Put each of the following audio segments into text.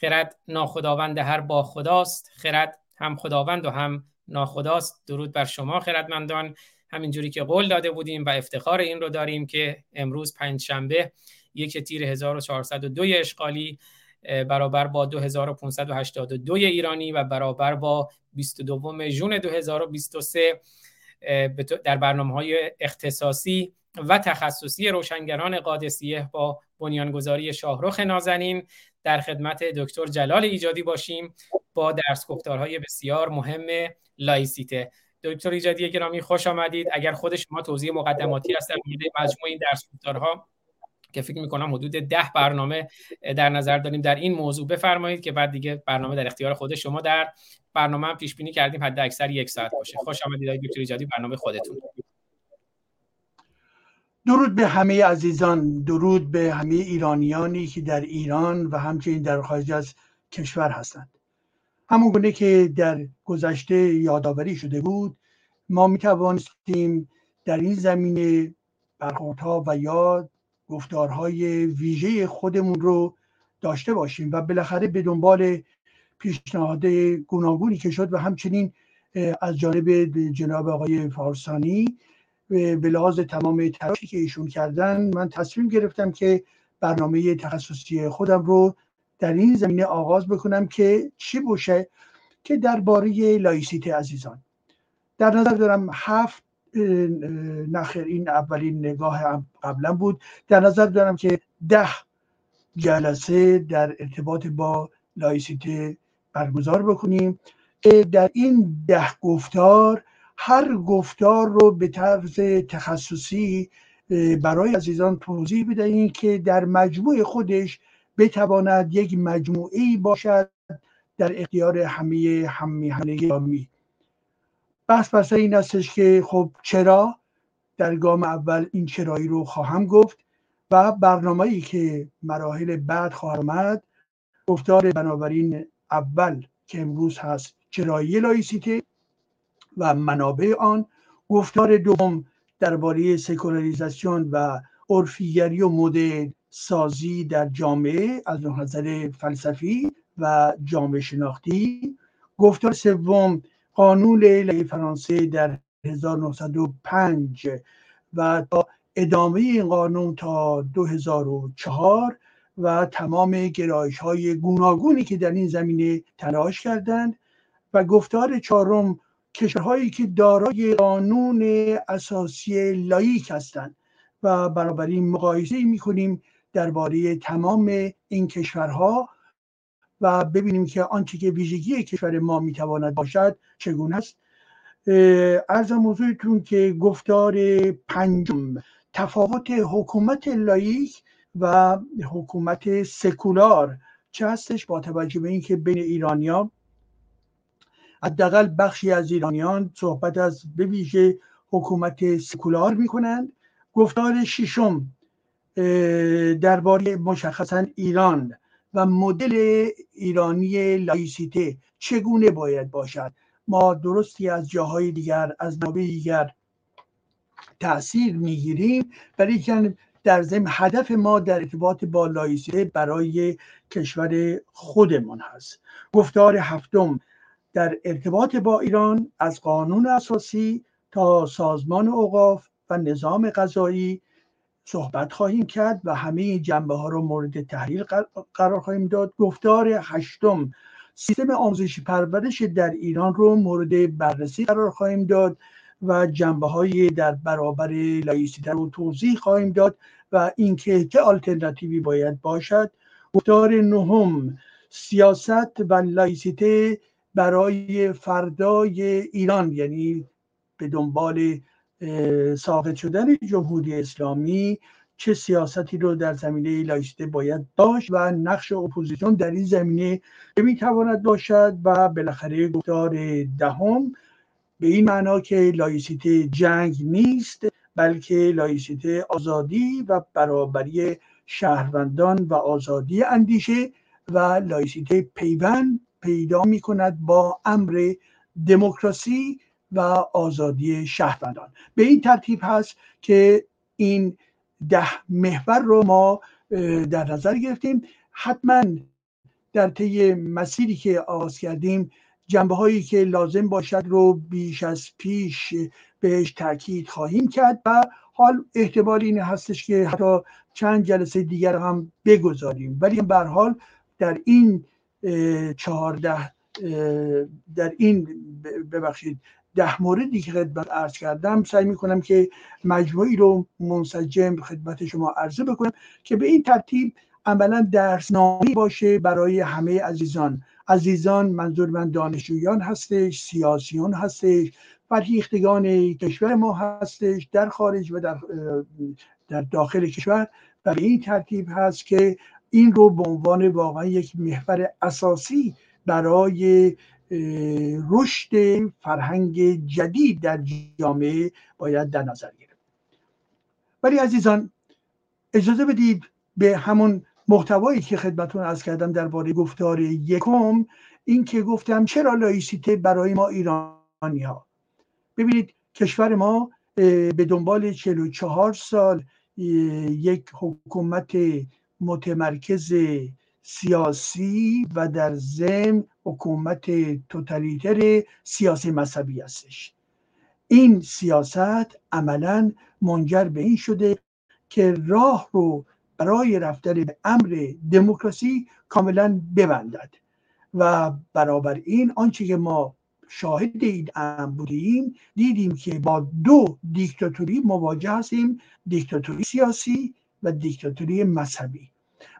خرد ناخداوند هر با خداست. خرد هم خداوند و هم ناخداست. درود بر شما خردمندان. همینجوری که قول داده بودیم و افتخار این رو داریم که امروز پنج شنبه یک تیر 1402 اشغالی برابر با 2582 ایرانی و برابر با 22 ژون 2023 در برنامه های اختصاصی و تخصصی روشنگران قادسیه با بنیانگذاری شاهرخ نازنین. در خدمت دکتر جلال ایجادی باشیم با درس گفتارهای بسیار مهم لایسیته. دکتر ایجادی گرامی خوش آمدید. اگر خود شما توضیح مقدماتی هست در مورد مجموع این درس گفتارها که فکر می‌کنم حدود ده برنامه در نظر داریم در این موضوع بفرمایید که بعد دیگه برنامه در اختیار خود شما در برنامه هم پیش بینی کردیم حد اکثر یک ساعت باشه. خوش آمدید دکتر ایجادی برنامه خودتون. درود به همه عزیزان درود به همه ایرانیانی که در ایران و همچنین در خارج از کشور هستند. همون گونه که در گذشته یادآوری شده بود ما می توانستیم در این زمینه برخوردها و یاد گفتارهای ویژه خودمون رو داشته باشیم و بالاخره به دنبال پیشنهاد گوناگونی که شد و همچنین از جانب جناب آقای فارسانی به لحاظ تمام تلاشی که ایشون کردن من تصمیم گرفتم که برنامه تخصصی خودم رو در این زمینه آغاز بکنم که چی باشه که درباره لایسیته عزیزان. در نظر دارم هفت نخیر این اولین نگاه قبلا بود. در نظر دارم که ده جلسه در ارتباط با لایسیته برگزار بکنیم. در این ده گفتار هر گفتار رو به طرز تخصصی برای عزیزان توضیح بدهیم که در مجموع خودش بتواند یک مجموعه باشد در اختیار همه همه بحث بحث این استش که خب چرا؟ در گام اول این چرایی رو خواهم گفت و برنامه ای که مراحل بعد خواهد آمد گفتار بنابراین اول که امروز هست چرایی لایسیته و منابع آن. گفتار دوم درباره سکولاریزاسیون و عرفیگری و مدل سازی در جامعه از نظر فلسفی و جامعه شناختی. گفتار سوم قانون لیلی فرانسه در 1905 و تا ادامه این قانون تا 2004 و تمام گرایش های گوناگونی که در این زمینه تلاش کردند. و گفتار چهارم کشورهایی که دارای قانون اساسی لایک هستند و بنابراین مقایسه می کنیم درباره تمام این کشورها و ببینیم که آنچه که ویژگی کشور ما می‌تواند باشد چگونه است. ارز موضوعتون که گفتار پنجم تفاوت حکومت لایک و حکومت سکولار چه هستش با توجه به اینکه بین ایرانیا حداقل بخشی از ایرانیان صحبت از به ویژه حکومت سکولار می‌کنند. گفتار ششم درباره مشخصا ایران و مدل ایرانی لایسیته چگونه باید باشد. ما درستی از جاهای دیگر از نوع دیگر تاثیر می‌گیریم. ولی در ضمن هدف ما در ارتباط با لایسیته برای کشور خودمان هست. گفتار هفتم در ارتباط با ایران از قانون اساسی تا سازمان اوقاف و نظام غذایی صحبت خواهیم کرد و همه جنبه ها رو مورد تحلیل قرار خواهیم داد. گفتار هشتم سیستم آموزشی پرورش در ایران رو مورد بررسی قرار خواهیم داد و جنبه های در برابر لایسیته رو توضیح خواهیم داد و اینکه چه آلترناتیوی باید باشد. گفتار نهم سیاست و لایسیته برای فردای ایران یعنی به دنبال ساقط شدن جمهوری اسلامی چه سیاستی رو در زمینه لایسیته باید داشت و نقش اپوزیسیون در این زمینه می‌تواند باشد و بالاخره گفتار دهم به این معنا که لایسیته جنگ نیست بلکه لایسیته آزادی و برابری شهروندان و آزادی اندیشه و لایسیته پیوند پیدا می کند با امر دموکراسی و آزادی شهروندان. به این ترتیب هست که این ده محور رو ما در نظر گرفتیم. حتما در طی مسیری که آغاز کردیم جنبه هایی که لازم باشد رو بیش از پیش بهش تاکید خواهیم کرد و حال احتمال این هستش که حتی چند جلسه دیگر هم بگذاریم. ولی به حال در این چهارده در این ببخشید ده موردی که خدمت عرض کردم سعی می‌کنم که مجموعی رو منسجم خدمت شما عرضه بکنم که به این ترتیب عملا درسنامه باشه برای همه عزیزان. عزیزان منظور من دانشجویان هستش سیاسیون هستش فرهیختگان کشور ما هستش در خارج و در, در داخل کشور. و به این ترتیب هست که این رو به عنوان واقعا یک محور اساسی برای رشد فرهنگ جدید در جامعه باید در نظر گرفت. ولی عزیزان اجازه بدید به همون محتوایی که خدمتون از کردم درباره گفتار یکم این که گفتم چرا لایسیته برای ما ایرانی ها ببینید کشور ما به دنبال 44 سال یک حکومت متمرکز سیاسی و در ضمن حکومت توتالیتر سیاسی مذهبی هستش. این سیاست عملا منجر به این شده که راه رو برای رفتن به امر دموکراسی کاملا ببندد و برابر این آنچه که ما شاهد این امر بودیم دیدیم که با دو دیکتاتوری مواجه هستیم دیکتاتوری سیاسی و دیکتاتوری مذهبی.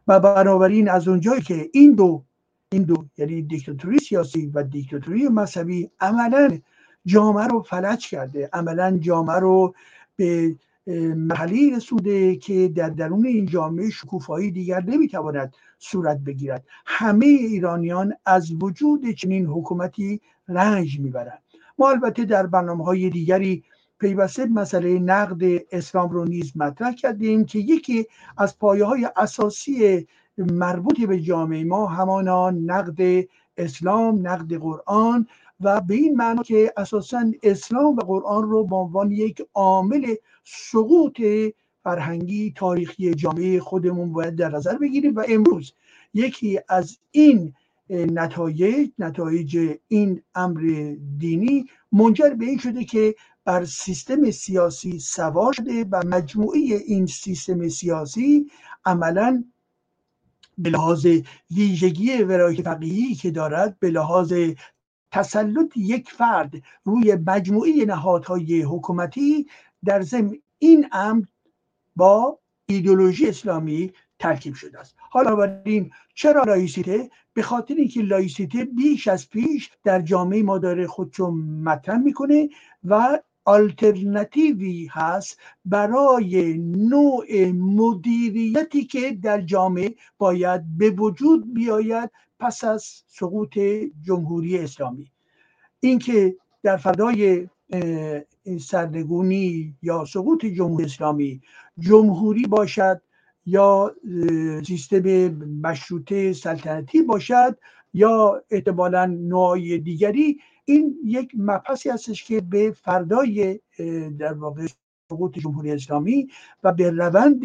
و بنابراین از اونجایی که این دو این دو یعنی دیکتاتوری سیاسی و دیکتاتوری مذهبی عملا جامعه رو فلج کرده عملا جامعه رو به مرحله رسوده که در درون این جامعه شکوفایی دیگر نمی‌تواند صورت بگیرد. همه ایرانیان از وجود چنین حکومتی رنج می‌برند. ما البته در برنامه های دیگری پیوسته مسئله نقد اسلام رو نیز مطرح کردیم که یکی از پایه های اساسی مربوط به جامعه ما همانا نقد اسلام نقد قرآن و به این معنا که اساسا اسلام و قرآن رو به عنوان یک عامل سقوط فرهنگی تاریخی جامعه خودمون باید در نظر بگیریم و امروز یکی از این نتایج نتایج این امر دینی منجر به این شده که بر سیستم سیاسی سوار شده و مجموعه این سیستم سیاسی عملا به لحاظ ویژگی ولایت فقیهی که دارد به لحاظ تسلط یک فرد روی مجموعه نهادهای حکومتی در ضمن این امر با ایدولوژی اسلامی ترکیب شده است. حالا بنابراین چرا لایسیته؟ به خاطر اینکه لایسیته بیش از پیش در جامعه ما داره خودشو مطرح می‌کنه و آلترناتیوی هست برای نوع مدیریتی که در جامعه باید به وجود بیاید پس از سقوط جمهوری اسلامی. اینکه در فردای سرنگونی یا سقوط جمهوری اسلامی جمهوری باشد یا سیستم مشروطه سلطنتی باشد یا احتمالا نوعی دیگری این یک مبحثی هستش که به فردای در واقع سقوط جمهوری اسلامی و به روند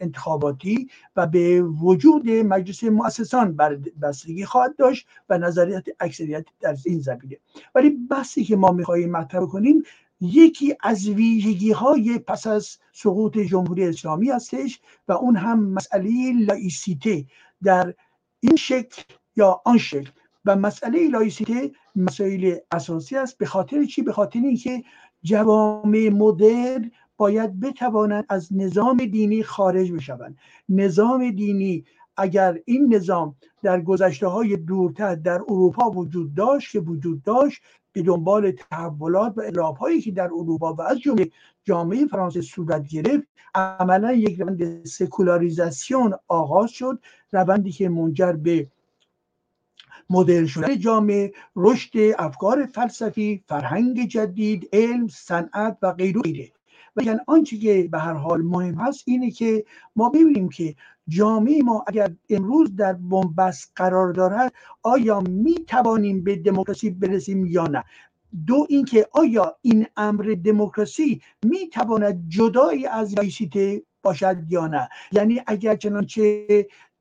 انتخاباتی و به وجود مجلس مؤسسان بستگی خواهد داشت و نظریات اکثریت در این زمینه. ولی بحثی که ما می‌خواهیم مطرح کنیم یکی از ویژگی های پس از سقوط جمهوری اسلامی هستش و اون هم مسئله لایسیته در این شکل یا آن شکل. و مسئله لایسیته مسائل اساسی است به خاطر چی؟ به خاطر اینکه جوامع مدرن باید بتوانند از نظام دینی خارج بشوند. نظام دینی اگر این نظام در گذشته های دورتر در اروپا وجود داشت که وجود داشت به دنبال تحولات و اعلاب هایی که در اروپا و از جمله جامعه فرانسه صورت گرفت عملا یک روند سکولاریزاسیون آغاز شد روندی که منجر به مدرن شدن جامعه رشد افکار فلسفی فرهنگ جدید علم صنعت و غیره و یعنی آنچه که به هر حال مهم هست اینه که ما ببینیم که جامعه ما اگر امروز در بنبست قرار دارد آیا می توانیم به دموکراسی برسیم یا نه؟ دو اینکه آیا این امر دموکراسی می تواند جدایی از لایسیته باشد یا نه؟ یعنی اگر چنانچه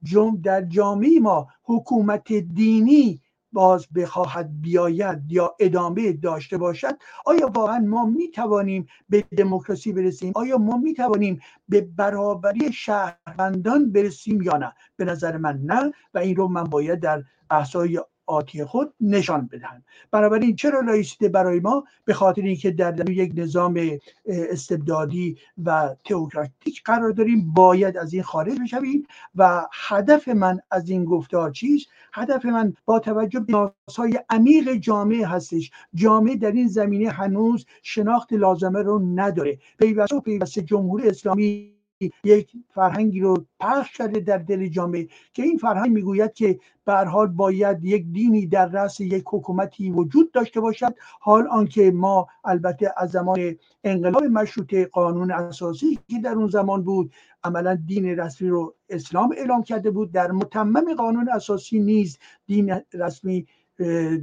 جم در جامعه ما حکومت دینی باز بخواهد بیاید یا ادامه داشته باشد آیا واقعا ما می توانیم به دموکراسی برسیم؟ آیا ما می توانیم به برابری شهروندان برسیم یا نه؟ به نظر من نه و این رو من باید در بحث‌های آتی خود نشان بدهند. بنابراین چرا لایسیته برای ما؟ به خاطر اینکه در یک نظام استبدادی و تئوکراتیک قرار داریم باید از این خارج بشویم و هدف من از این گفتار چیست؟ هدف من با توجه به نیازهای عمیق جامعه هستش. جامعه در این زمینه هنوز شناخت لازمه رو نداره. پیوسته پیوسته جمهوری اسلامی یک فرهنگی رو پخش کرده در دل جامعه که این فرهنگ می‌گوید که به حال باید یک دینی در رأس یک حکومتی وجود داشته باشد. حال آنکه ما البته از زمان انقلاب مشروطه قانون اساسی که در اون زمان بود عملا دین رسمی رو اسلام اعلام کرده بود. در متمم قانون اساسی نیز دین رسمی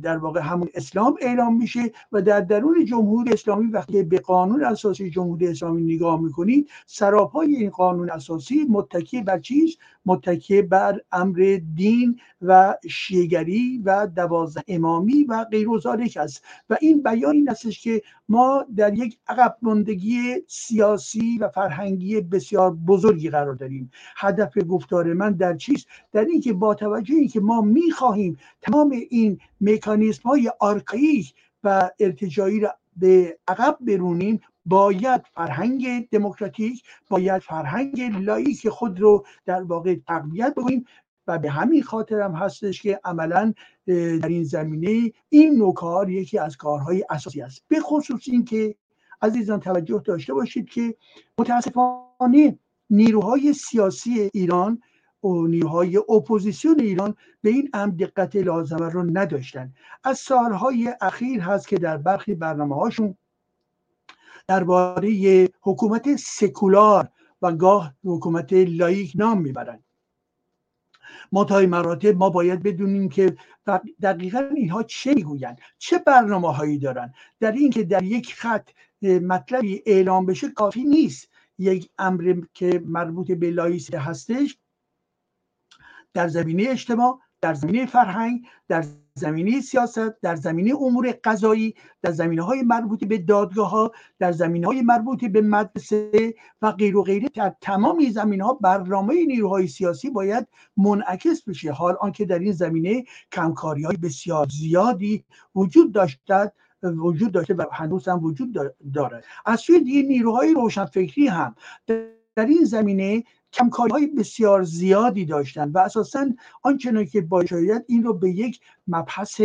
در واقع همون اسلام اعلام میشه و در درون جمهوری اسلامی وقتی به قانون اساسی جمهوری اسلامی نگاه می‌کنید سراپای این قانون اساسی متکی بر چیز؟ متکی بر امر دین و شیگری و دوازده امامی و غیر است. و این بیان این استش که ما در یک عقب ماندگی سیاسی و فرهنگی بسیار بزرگی قرار داریم. هدف گفتار من در چیست؟ در اینکه با توجه اینکه ما می‌خواهیم تمام این مکانیزم های آرکاییک و ارتجایی را به عقب برونیم باید فرهنگ دموکراتیک باید فرهنگ لائیک خود رو در واقع تقویت بکنیم و به همین خاطر هم هستش که عملا در این زمینه این نوع کار یکی از کارهای اساسی است. به خصوص اینکه عزیزان توجه داشته باشید که متاسفانه نیروهای سیاسی ایران و نیروهای اپوزیسیون ایران به این امر دقت لازمه رو نداشتن. از سالهای اخیر هست که در برخی برنامه هاشون درباره حکومت سکولار و گاه حکومت لایک نام می‌برند منتهای مراتب ما باید بدونیم که دقیقا اینها چه می‌گویند؟ چه برنامه هایی دارن؟ در اینکه در یک خط مطلبی اعلام بشه کافی نیست یک امر که مربوط به لایسته هستش در زمینه اجتماع در زمینه فرهنگ در زمینه سیاست در زمینه امور قضایی در زمینه های مربوط به دادگاه ها در زمینه های مربوط به مدرسه و غیر و غیره در تمام زمینه ها برنامه نیروهای سیاسی باید منعکس بشه. حال آنکه در این زمینه کمکاری های بسیار زیادی وجود داشتد وجود داشته و هنوز هم وجود دارد. از سوی دیگه نیروهای روشنفکری هم در این زمینه کمکاری های بسیار زیادی داشتن و اساسا آنچنان که باید این رو به یک مبحث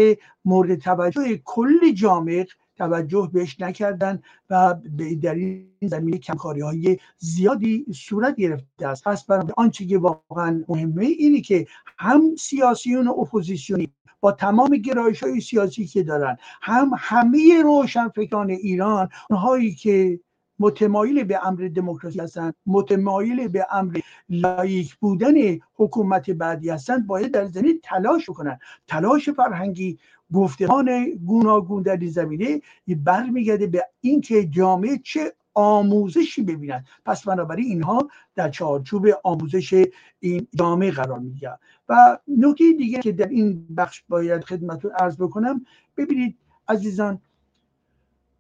مورد توجه کل جامعه توجه بهش نکردن و در این زمینه کمکاری های زیادی صورت گرفته است. پس برای آنچه که واقعا مهمه اینه که هم سیاسیون و اپوزیسیونی با تمام گرایش های سیاسی که دارن هم همه روشنفکران ایران اونهایی که متمایل به امر دموکراسی هستند متمایل به امر لائیک بودن حکومت بعدی هستند باید در زمین تلاش کنند تلاش فرهنگی گفتمان گوناگون در این زمینه برمیگرده به اینکه جامعه چه آموزشی ببینند پس بنابراین اینها در چارچوب آموزش این جامعه قرار می‌گیرد. و نکته دیگه که در این بخش باید خدمتتون عرض بکنم ببینید عزیزان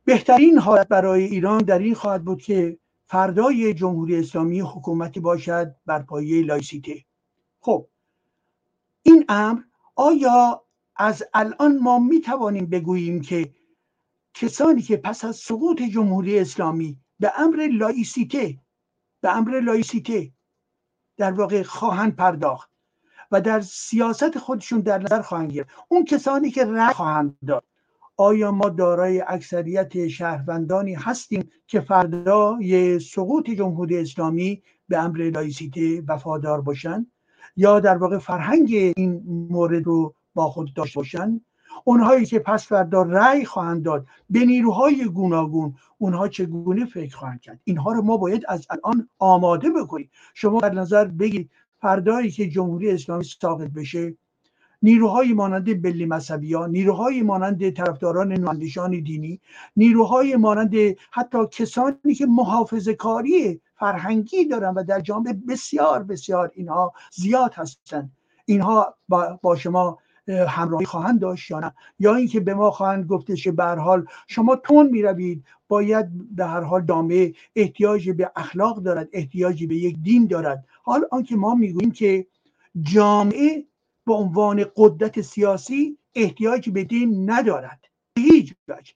بهترین حالت برای ایران در این خواهد بود که فردای جمهوری اسلامی حکومتی باشد بر پایه لایسیته. خب این امر آیا از الان ما می توانیم بگوییم که کسانی که پس از سقوط جمهوری اسلامی به امر لایسیته به امر لایسیته در واقع خواهند پرداخت و در سیاست خودشون در نظر خواهند گرفت؟ اون کسانی که رأی خواهند داد آیا ما دارای اکثریت شهروندانی هستیم که فردای سقوط جمهوری اسلامی به امر لایسیته وفادار باشن؟ یا در واقع فرهنگ این مورد رو با خود داشته باشن؟ اونهایی که پس فردا رأی خواهند داد به نیروهای گوناگون اونها چگونه فکر خواهند کرد؟ اینها رو ما باید از الان آماده بکنیم. شما در نظر بگید فردایی که جمهوری اسلامی ساقط بشه نیروهای مانند بلی مذهبی ها نیروهای مانند طرفداران نواندیشان دینی نیروهای مانند حتی کسانی که محافظ کاری فرهنگی دارن و در جامعه بسیار بسیار اینها زیاد هستند. اینها با شما همراهی خواهند داشت یا نه؟ یا اینکه به ما خواهند گفتش به حال شما تون می‌روید باید به هر حال جامعه احتیاجی به اخلاق دارد احتیاجی به یک دین دارد. حال آنکه ما می‌گوییم که جامعه به عنوان قدرت سیاسی احتیاجی به دین ندارد. هیچ وجه.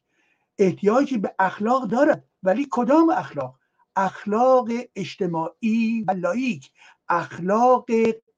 احتیاجی به اخلاق دارد. ولی کدام اخلاق؟ اخلاق اجتماعی و لایک. اخلاق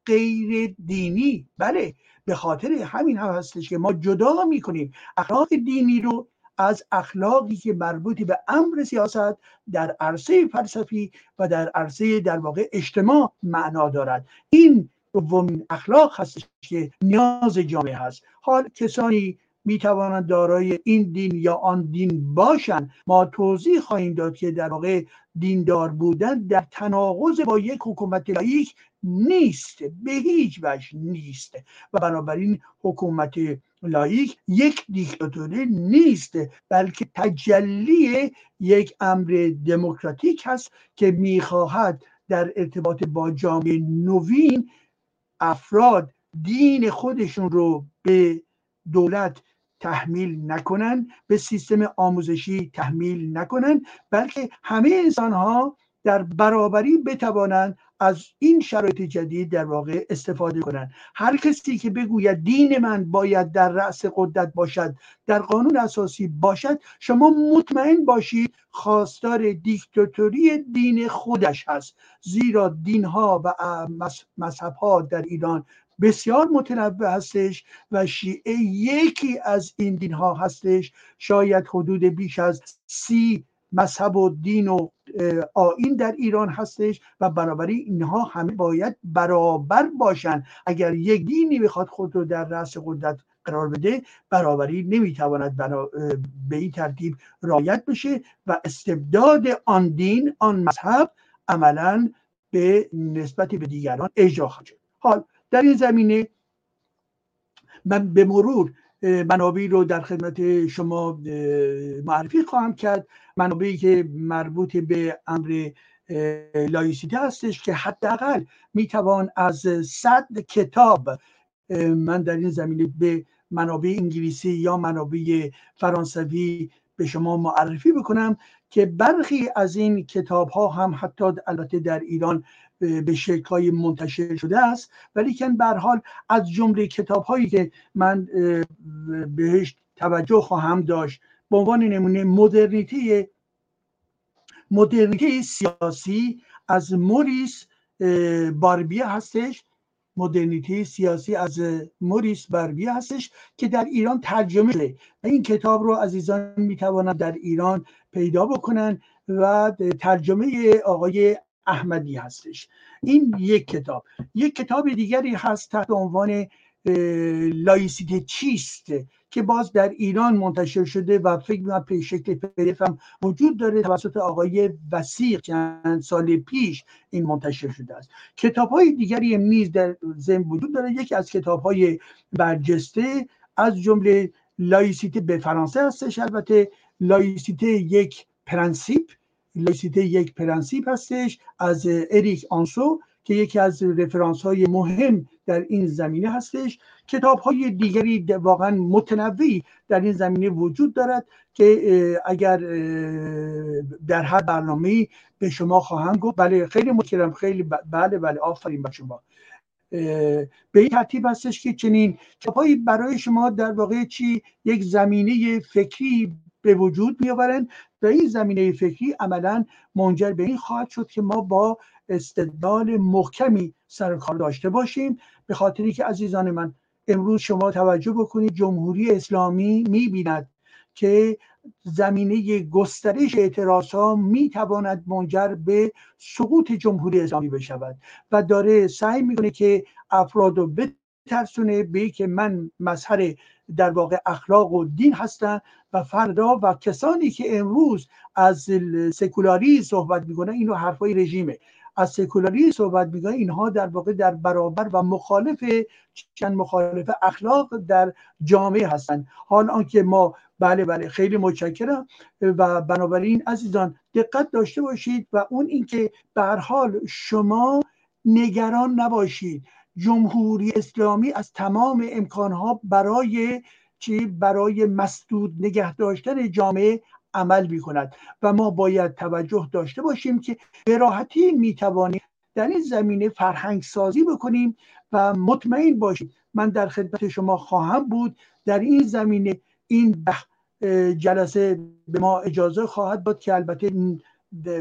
غیر دینی. بله به خاطر همین هم هستش که ما جدا می‌کنیم اخلاق دینی رو از اخلاقی که مربوط به امر سیاست در عرصه فلسفی و در عرصه در واقع اجتماع معنا دارد. این دومین اخلاق هستش که نیاز جامعه هست. حال کسانی می توانند دارای این دین یا آن دین باشند. ما توضیح خواهیم داد که در واقع دیندار بودن در تناقض با یک حکومت لایک نیست به هیچ وجه نیست. و بنابراین حکومت لایک یک دیکتاتوری نیست بلکه تجلی یک امر دموکراتیک هست که می‌خواهد در ارتباط با جامعه نوین افراد دین خودشون رو به دولت تحمیل نکنن به سیستم آموزشی تحمیل نکنن بلکه همه انسان ها در برابری بتوانند از این شرایط جدید در واقع استفاده کنند هر کسی که بگوید دین من باید در رأس قدرت باشد در قانون اساسی باشد شما مطمئن باشید خواستار دیکتاتوری دین خودش هست. زیرا دین ها و مذهب ها در ایران بسیار متنوع هستش و شیعه یکی از این دین ها هستش. شاید حدود بیش از سی مذهب و دین و آین در ایران هستش و بنابراین اینها همه باید برابر باشن. اگر یک دینی بخواد خود رو در رأس قدرت قرار بده برابری نمی‌تواند به این ترتیب رایت بشه و استبداد آن دین آن مذهب عملا به نسبت به دیگران اجرا خواهد حال در این زمینه من به مرور منابعی رو در خدمت شما معرفی خواهم کرد. منابعی که مربوط به امر لایسیته هستش که حداقل می‌توان از صد کتاب من در این زمینه به منابع انگلیسی یا منابع فرانسوی به شما معرفی بکنم که برخی از این کتاب ها هم حتی البته در ایران به شکل منتشر شده است. ولی که بر حال از جمله کتاب هایی که من بهش توجه خواهم داشت به عنوان نمونه مدرنیته مدرنیته سیاسی از موریس باربیه هستش. مدرنیته سیاسی از موریس باربیه هستش که در ایران ترجمه شده. این کتاب رو عزیزان می‌توانند در ایران پیدا بکنن و ترجمه آقای احمدی هستش. این یک کتاب. یک کتاب دیگری هست تحت عنوان لایسیته چیست که باز در ایران منتشر شده و فکر می‌کنم به شکل پدیف هم وجود داره توسط آقای وسیق چند سال پیش این منتشر شده است. کتاب های دیگری نیز در ضمن وجود داره. یکی از کتاب های برجسته از جمله لایسیته به فرانسه هستش. البته لایسیته یک پرنسیپ. لایسیته یک پرنسیپ هستش از اریک آنسو که یکی از رفرانس های مهم در این زمینه هستش. کتاب های دیگری واقعا متنوعی در این زمینه وجود دارد که اگر در هر برنامه به شما خواهم گفت. بله خیلی متشکرم. خیلی بله بله. آفرین به شما. به این ترتیب هستش که چنین کتابهایی برای شما در واقع چی؟ یک زمینه فکری به وجود میآورند و این زمینه فکری عملا منجر به این خواهد شد که ما با استدلال محکمی سر کار داشته باشیم. به خاطری که عزیزان من امروز شما توجه بکنید جمهوری اسلامی می‌بیند که زمینه گسترش اعتراض ها می منجر به سقوط جمهوری اسلامی بشود و داره سعی می‌کنه که افراد رو بترسونه به که من مظهر در واقع اخلاق و دین هستن و فردا و کسانی که امروز از سکولاری صحبت می‌کنن اینو حرفای رژیمه. از سکولاری صحبت می‌کنه اینها در واقع در برابر و مخالف چند مخالف اخلاق در جامعه هستند حال آنکه ما بله بله خیلی متشکرم و بنابراین عزیزان دقت داشته باشید و اون اینکه به هر حال شما نگران نباشید. جمهوری اسلامی از تمام امکانها برای چی؟ برای مسدود نگه داشتن جامعه عمل می کند و ما باید توجه داشته باشیم که به راحتی می توانیم در این زمینه فرهنگ سازی بکنیم و مطمئن باشید من در خدمت شما خواهم بود. در این زمینه این جلسه به ما اجازه خواهد داد که البته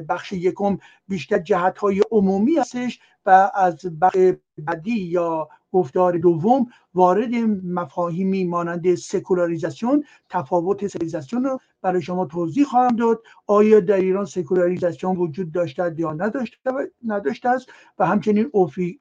بخش یکم بیشتر جهت های عمومی هستش. و از بعدی یا گفتار دوم وارد مفاهیمی مانند سکولاریزاسیون تفاوت سکولاریزاسیون رو برای شما توضیح خواهم داد. آیا در ایران سکولاریزاسیون وجود داشته یا نداشته است؟ و همچنین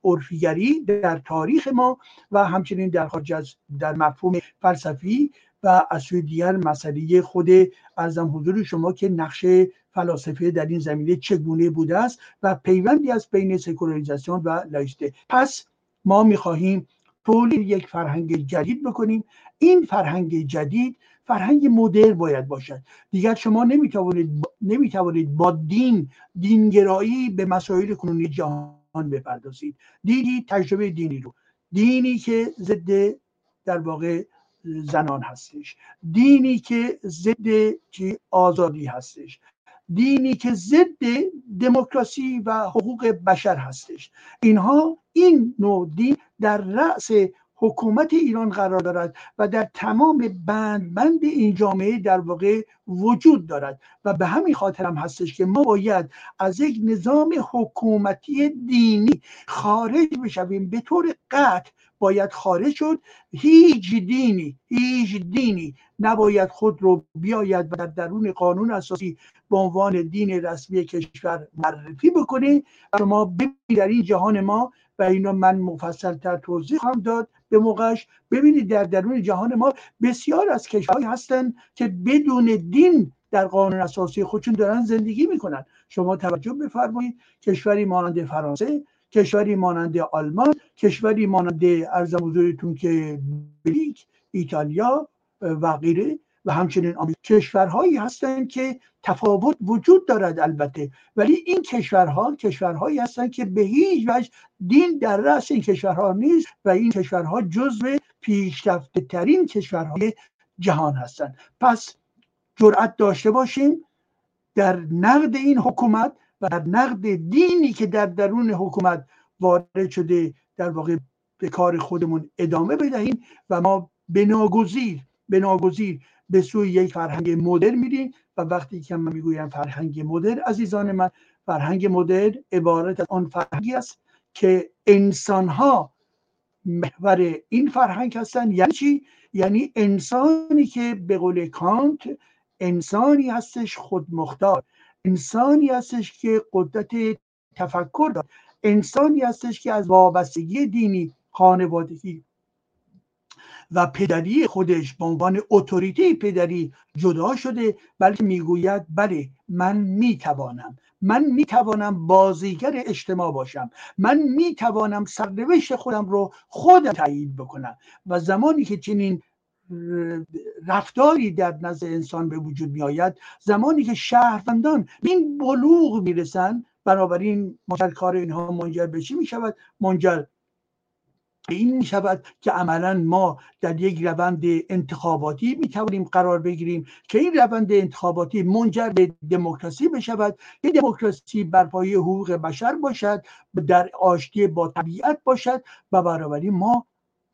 عرفیگری در تاریخ ما و همچنین در خارج از در مفهوم فلسفی و از سوی دیگر مسئله خود ارزم حضور شما که نقشه فلاسفه در این زمینه چگونه بوده است و پیوندی از بین سکولاریزاسیون و لایسته. پس ما می‌خواهیم تولید یک فرهنگ جدید بکنیم. این فرهنگ جدید فرهنگ مدر باید باشد. دیگر شما نمی‌توانید نمی‌توانید با دین دینگرایی به مسائل کنونی جهان بپردازید. دیدی تجربه دینی رو. دینی که ضد در واقع زنان هستش. دینی که ضد آزادی هستش. دینی که ضد دموکراسی و حقوق بشر هستش. اینها این نوع دین در رأس حکومت ایران قرار دارد و در تمام بند بند این جامعه در واقع وجود دارد. و به همین خاطر هم هستش که ما باید از یک نظام حکومتی دینی خارج بشویم. به طور قطع باید خارج شد. هیچ دینی هیچ دینی نباید خود رو بیاید و در درون قانون اساسی به عنوان دین رسمی کشور معرفی بکنه. و شما ببینید در این جهان ما و اینو من مفصل تر توضیح خواهم داد. به موقعش ببینید در درون جهان ما بسیار از کشورهایی هستند که بدون دین در قانون اساسی خودشون دارن زندگی می‌کنن. شما توجه بفرمایید کشوری مانند فرانسه کشوری مانند آلمان کشوری مانند ارزم حضورتون که بلیک ایتالیا و غیره و همچنین کشورهایی هستند که تفاوت وجود دارد البته ولی این کشورها کشورهایی هستند که به هیچ وجه دین در رأس این کشورها نیست و این کشورها جزو پیشرفته ترین کشورهای جهان هستند. پس جرأت داشته باشیم در نقد این حکومت و در نقد دینی که در درون حکومت وارد شده در واقع به کار خودمون ادامه بدهیم و ما به ناگزیر به سوی یک فرهنگ مدر میریم و وقتی که من می‌گویم فرهنگ مدر عزیزان من فرهنگ مدر عبارت از آن فرهنگی است که انسان ها محور این فرهنگ هستن. یعنی چی؟ یعنی انسانی که به قول کانت انسانی هستش خودمختار انسانی هستش که قدرت تفکر دارد انسانی هستش که از وابستگی دینی خانوادگی و پدری خودش به عنوان اتوریته پدری جدا شده بلکه می‌گوید بله من می‌توانم. من می‌توانم بازیگر اجتماع باشم. من می‌توانم سرنوشت خودم رو خودم تعیین بکنم. و زمانی که چنین رفتاری در نزد انسان به وجود می آید زمانی که شهروندان این بلوغ می‌رسن بنابراین منجر کار اینها منجر به چی می شود منجر این می شود که عملا ما در یک روند انتخاباتی می توانیم قرار بگیریم که این روند انتخاباتی منجر به دموکراسی بشود که دموکراسی بر پایه حقوق بشر باشد در آشتی با طبیعت باشد و بنابراین ما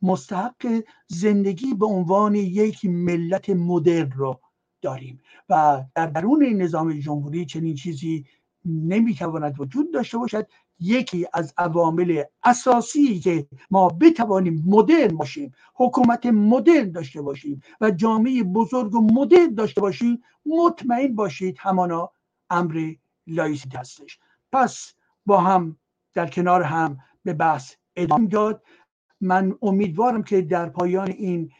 مستحق زندگی به عنوان یک ملت مدرن رو داریم. و در درون نظام جمهوری چنین چیزی نمی‌تواند وجود داشته باشد یکی از عوامل اساسی که ما بتوانیم مدرن باشیم حکومت مدرن داشته باشیم و جامعه بزرگ و مدرن داشته باشیم مطمئن باشید همانا امر لایسیته هستش. پس با هم در کنار هم به بحث ادامه داد من امیدوارم که در پایان این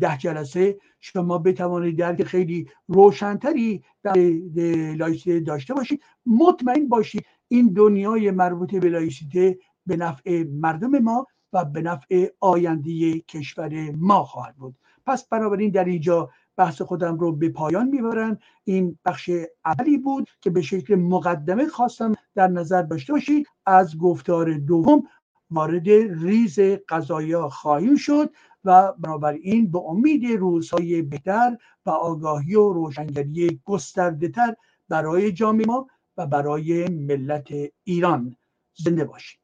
ده جلسه شما بتوانید درک خیلی روشنتری در لایسیته داشته باشید. مطمئن باشید این دنیای مربوط به لایسیته به نفع مردم ما و به نفع آینده کشور ما خواهد بود. پس بنابراین در اینجا بحث خودم رو به پایان می‌برن. این بخش اولی بود که به شکل مقدمه خواستم در نظر داشته باشید. از گفتار دوم وارد ریز قضایا خواهیم شد و بنابراین به امید روزهای بهتر و آگاهی و روشنگری گسترده تر برای جامعه ما و برای ملت ایران زنده باشید.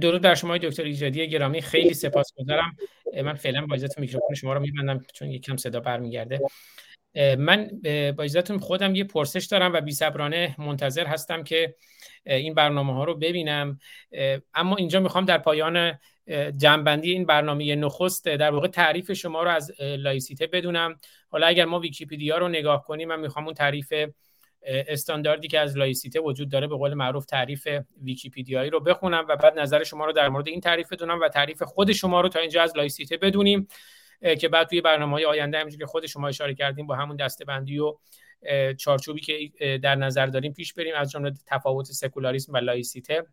درود بر شما دکتر ایجادی گرامی. خیلی سپاسگزارم. من فعلا با اجازهتون میکروفون شما رو میبندم چون یکم صدا برمیگرده. من با اجازهتون خودم یه پرسش دارم و بیصبرانه منتظر هستم که این برنامه ها رو ببینم. اما اینجا می‌خوام در پایان جمع‌بندی این برنامه نخست در واقع تعریف شما رو از لایسیته بدونم. حالا اگر ما ویکیپیدیا رو نگاه کنیم من می‌خوام اون تعریف استانداردی که از لایسیته وجود داره به قول معروف تعریف ویکیپیدیایی رو بخونم و بعد نظر شما رو در مورد این تعریف بدونم و تعریف خود شما رو تا اینجا از لایسیته بدونیم که بعد توی برنامه های آینده همونجوری که خود شما اشاره کردیم با همون دسته‌بندی و چارچوبی که در نظر داریم پیش بریم از جمله تفاوت سکولاریسم و لایسیته.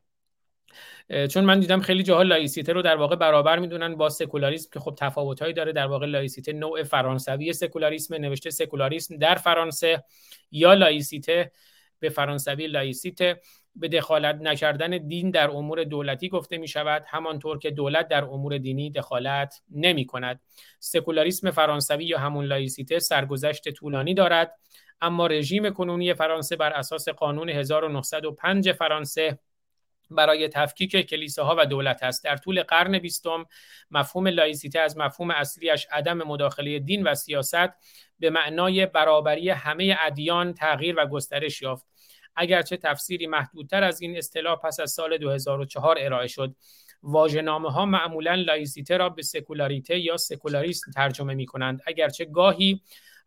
چون من دیدم خیلی جاها لایسیته رو در واقع برابر می‌دونن با سکولاریسم که خب تفاوتهایی داره. در واقع لایسیته نوع فرانسوی سکولاریسم نوشته سکولاریسم در فرانسه یا لایسیته به فرانسوی laïcité. به دخالت نکردن دین در امور دولتی گفته می شود همانطور که دولت در امور دینی دخالت نمی کند سکولاریسم فرانسوی یا همون لایسیته سرگذشت طولانی دارد اما رژیم کنونی فرانسه بر اساس قانون 1905 فرانسه برای تفکیک کلیساها و دولت است. در طول قرن بیستم مفهوم لایسیته از مفهوم اصلیش عدم مداخله دین و سیاست به معنای برابری همه ادیان تغییر و گسترش یافت. اگرچه تفسیری محدودتر از این اصطلاح پس از سال 2004 ارائه شد. واژه‌نامه ها معمولا لایسیته را به سکولاریته یا سکولاریسم ترجمه می کنند اگرچه گاهی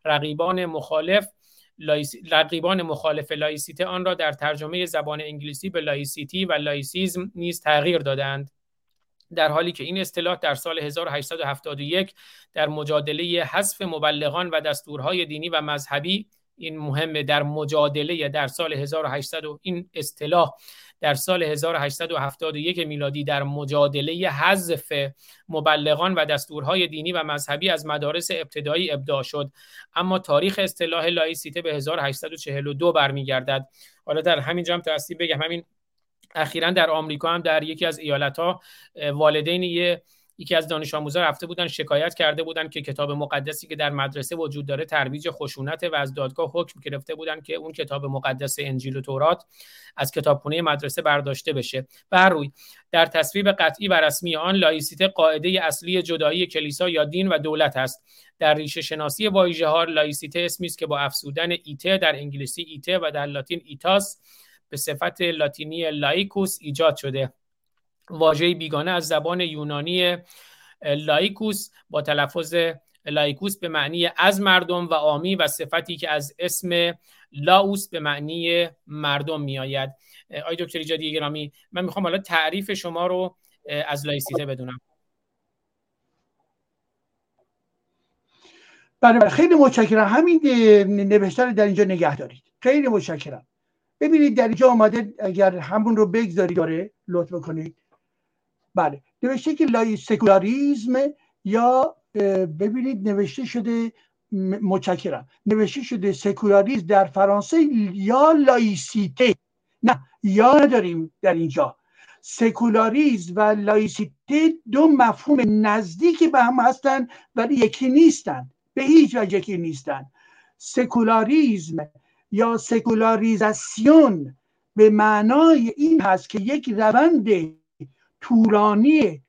رقیبان مخالف رقیبان مخالف لایسیته آن را در ترجمه زبان انگلیسی به laicity و laicism نیز تغییر دادند. در حالی که این اصطلاح در سال 1871 در مجادله حذف مبلغان و دستورهای دینی و مذهبی این مهمه در مجادله در سال 1800 این اصطلاح در سال 1871 میلادی در مجادله حذف مبلغان و دستورهای دینی و مذهبی از مدارس ابتدایی ابداع شد. اما تاریخ اصطلاح لایسیته به 1842 برمیگردد. حالا در همین جام تصدیب بگم همین اخیرا در آمریکا هم در یکی از ایالت ها والدین یه یکی از دانش آموزا رفته بودن شکایت کرده بودن که کتاب مقدسی که در مدرسه وجود داره ترویج خشونت و از دادگاه حکم گرفته بودن که اون کتاب مقدس انجیل و تورات از کتابخونه مدرسه برداشته بشه. بر روی در تصویب قطعی و رسمی آن لایسیته قاعده اصلی جدایی کلیسا یا دین و دولت است. در ریشه شناسی واژه ها لایسیته اسمی است که با افزودن ité در انگلیسی ity و در لاتین itas به صفت لاتینی laicus ایجاد شده. واژه بیگانه از زبان یونانی λαϊκός با تلفظ λαϊκός به معنی از مردم و عامی و صفتی که از اسم λαός به معنی مردم میآید. آی دکتر ایجادی گرامی من می‌خوام حالا تعریف شما رو از لایسیته بدونم. بله, بله، خیلی متشکرم. همین نوشته در اینجا نگه دارید. خیلی متشکرم. ببینید در اینجا آمده اگر همون رو بگذارید داره لطف کنید بله. نوشته که لای سکولاریزم یا ببینید نوشته شده متشکرم. نوشته شده سکولاریزم در فرانسه یا لایسیته. نه یا نداریم در اینجا. سکولاریزم و لایسیته دو مفهوم نزدیک به هم هستند ولی یکی نیستند. به هیچ وجه یکی نیستند. سکولاریزم یا سکولاریزاسیون به معنای این هست که یک روند طولانی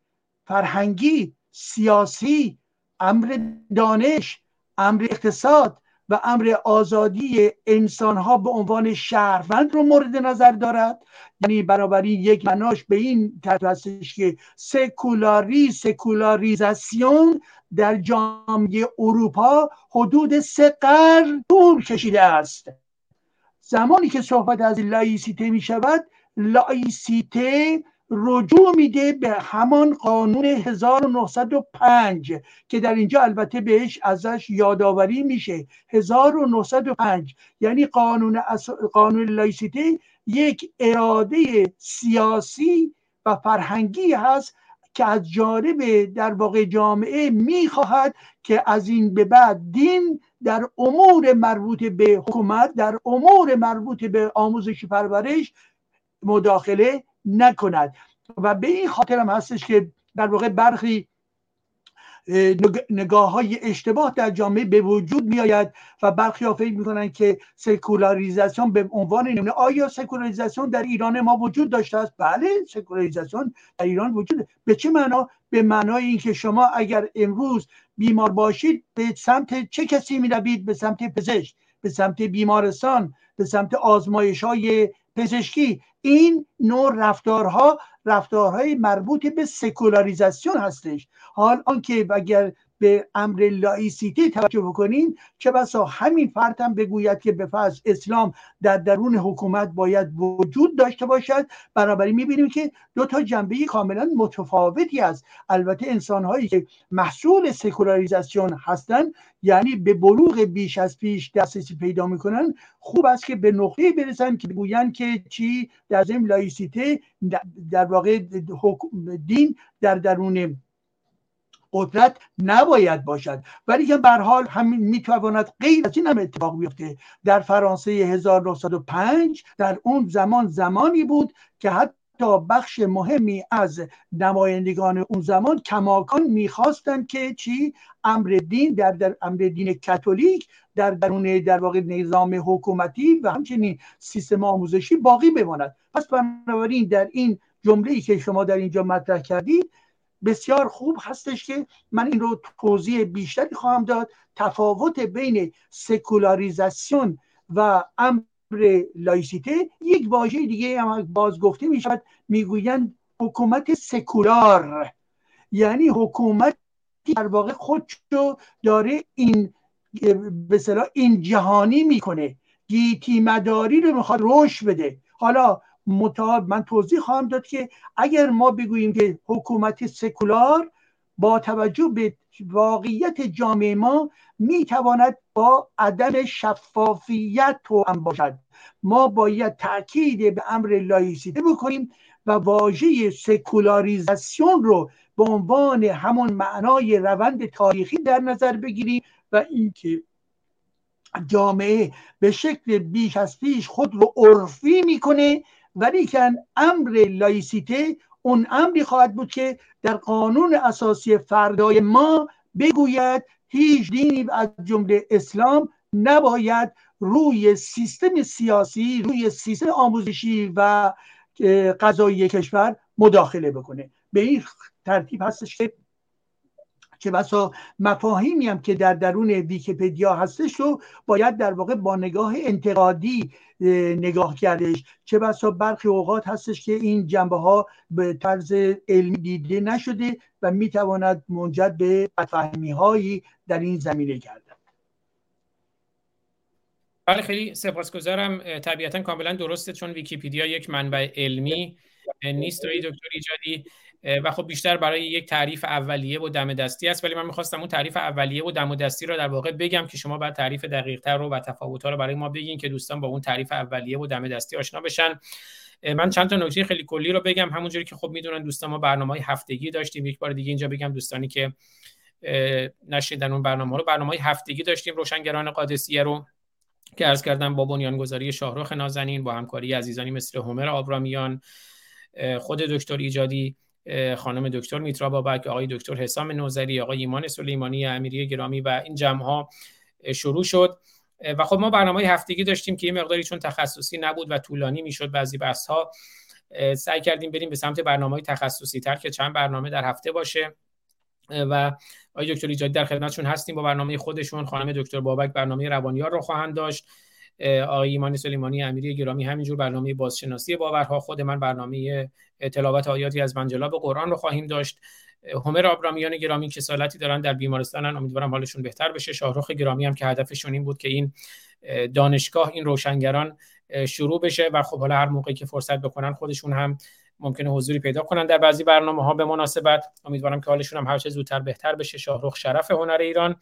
فرهنگی سیاسی امر دانش امر اقتصاد و امر آزادی انسان ها به عنوان شهروند رو مورد نظر دارد. یعنی بنابراین یک مناش به این ترتیب هستش که سکولاری سکولاریزاسیون در جامعه اروپا حدود سه قرن طول کشیده است. زمانی که صحبت از لایسیته می شود لایسیته رجوع میده به همان قانون 1905 که در اینجا البته بهش ازش یادآوری میشه. 1905 یعنی قانون قانون لایسیته یک اراده سیاسی و فرهنگی هست که از جانب در واقع جامعه می‌خواهد که از این به بعد دین در امور مربوط به حکومت در امور مربوط به آموزش پرورش مداخله نکند. و به این خاطر هم هستش که در واقع برخی نگاه های اشتباه در جامعه به وجود میآید و برخی ها فکر می‌کنن که سکولاریزاسیون به عنوان نمونه. آیا سکولاریزاسیون در ایران ما وجود داشته است؟ بله سکولاریزاسیون در ایران وجود به چه معنا؟ به معنای اینکه شما اگر امروز بیمار باشید به سمت چه کسی می‌روید؟ به سمت پزشک به سمت بیمارستان به سمت آزمایش های پزشکی. این نوع رفتارها رفتارهای مربوط به سکولاریزاسیون هستش. حال آنکه اگر به امر لایسیته توجه بکنیم چه بسا همین فرد هم بگوید که به فرض اسلام در درون حکومت باید وجود داشته باشد. بنابراین می‌بینیم که دو تا جنبه کاملا متفاوتی است البته انسان هایی که محصول سکولاریزاسیون هستند یعنی به بلوغ بیش از پیش دسترسی پیدا می‌کنن خوب است که به نقطه برسن که بگویند که چی؟ در ضمن لایسیته در واقع دین در درون قدرت نباید باشد. ولی که بر حال همین می‌تواند غیر از این هم اتفاق بیفته. در فرانسه 1905 در اون زمان زمانی بود که حتی بخش مهمی از نمایندگان اون زمان کماکان می‌خواستند که چی؟ امر دین در, در امر دین کاتولیک در درون در واقع نظام حکومتی و همچنین سیستم آموزشی باقی بماند. پس بنابراین در این جمله ای که شما در اینجا مطرح کردید بسیار خوب هستش که من این رو توضیح بیشتری خواهم داد. تفاوت بین سکولاریزاسیون و امر لایسیته یک واژه دیگه هم باز گفته می شود می‌گویند حکومت سکولار. یعنی حکومت در واقع خودشو داره این به این جهانی می‌کنه. گیتی مداری رو می‌خواد رشد بده. حالا متعاد من توضیح خواهم داد که اگر ما بگوییم که حکومت سکولار با توجه به واقعیت جامعه ما می‌تواند با عدم شفافیت تو هم باشد. ما باید تاکید به امر لایسیته بکنیم و واژه سکولاریزاسیون رو به عنوان همون معنای روند تاریخی در نظر بگیریم و اینکه جامعه به شکل بیش از پیش خود رو عرفی می‌کنه ولیکن امر لایسیته اون امری خواهد بود که در قانون اساسی فردای ما بگوید هیچ دینی از جمله اسلام نباید روی سیستم سیاسی روی سیستم آموزشی و قضایی کشور مداخله بکنه. به این ترتیب هستش که چه بسا مفاهیمی هم که در درون ویکیپدیا هستش رو باید در واقع با نگاه انتقادی نگاه کردش چه بسا برخی اوقات هستش که این جنبه ها به طرز علمی دیده نشده و می‌تواند منجر به بدفهمی هایی در این زمینه گردد. بله خیلی سپاسگزارم. طبیعتا کاملا درسته چون ویکیپیدیا یک منبع علمی نیست. دکتر ایجادی و خب بیشتر برای یک تعریف اولیه و دم دستی است. ولی من می‌خواستم اون تعریف اولیه و دم دستی رو در واقع بگم که شما بعد تعریف دقیق تر رو و تفاوت ها رو برای ما بگین که دوستان با اون تعریف اولیه و دم دستی آشنا بشن. من چند تا نکته خیلی کلی رو بگم. همونجوری که خب می‌دونن دوستان ما برنامه های هفتگی داشتیم. یک بار دیگه اینجا بگم دوستانی که نشیدن اون برنامه رو برنامه های هفتگی داشتیم. روشنگران قادسیه رو که عرض کردم با بنیانگذاری شاهرخ نازنین با همکاری عزیزانی مثل همر آبرامیان خود دکتر ایجادی خانم دکتر میترا بابک آقای دکتر حسام نوزری آقای ایمان سلیمانی امیری گرامی و این جمع ها شروع شد. و خب ما برنامه هفتگی داشتیم که یه مقداری چون تخصصی نبود و طولانی می‌شد بعضی بحث ها سعی کردیم بریم به سمت برنامه تخصصی تر که چند برنامه در هفته باشه. و آقای دکتر ایجادی در خدمتشون هستیم. با برنامه خودشون خانم دکتر بابک برنامه روانیار رو خواهند داشت. آقای ایمانی سلیمانی امیری گرامی همینجور برنامه بازشناسی باورها خود من برنامه تلاوت آیاتی از منجلاب قرآن رو خواهیم داشت. همر آبرامیان گرامی که سالتی دارن در بیمارستانن. امیدوارم حالشون بهتر بشه. شاهرخ گرامی هم که هدفشون این بود که این دانشگاه این روشنگران شروع بشه و خب حالا هر موقعی که فرصت بکنن خودشون هم ممکنه حضوری پیدا کنن در بعضی برنامه ها به مناسبت. امیدوارم که حالشون هم هر چه زودتر بهتر بشه. شاهرخ شرف هنر ایران.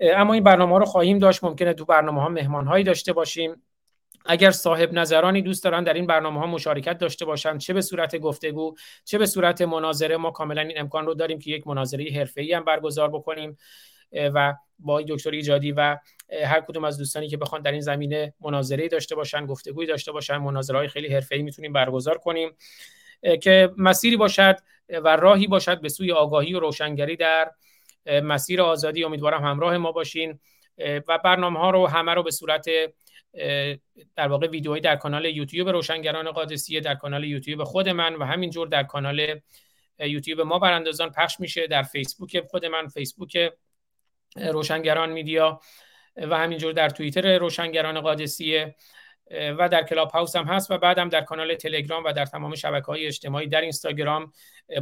اما این برنامه رو خواهیم داشت. ممکنه تو برنامه ها مهمان هایی داشته باشیم. اگر صاحب نظرانی دوست دارن در این برنامه ها مشارکت داشته باشن چه به صورت گفتگو چه به صورت مناظره ما کاملا این امکان رو داریم که یک مناظره حرفه‌ای هم برگزار بکنیم و با دکتر ایجادی و هر کدوم از دوستانی که بخوان در این زمینه مناظره داشته باشن گفتگویی داشته باشن مناظره های خیلی حرفه‌ای می‌تونیم برگزار کنیم که مسیری باشد و راهی باشد به سوی آگاهی و روشنگری در مسیر آزادی امیدوارم همراه ما باشین و برنامه ها رو همه رو به صورت در واقع ویدیوهایی در کانال یوتیوب روشنگران قادسیه در کانال یوتیوب خود من و همینجور در کانال یوتیوب ما براندازان پخش میشه در فیسبوک خود من فیسبوک روشنگران میدیا و همینجور در توییتر روشنگران قادسیه و در کلاب هاوس هم هست و بعدم در کانال تلگرام و در تمام شبکه های اجتماعی در اینستاگرام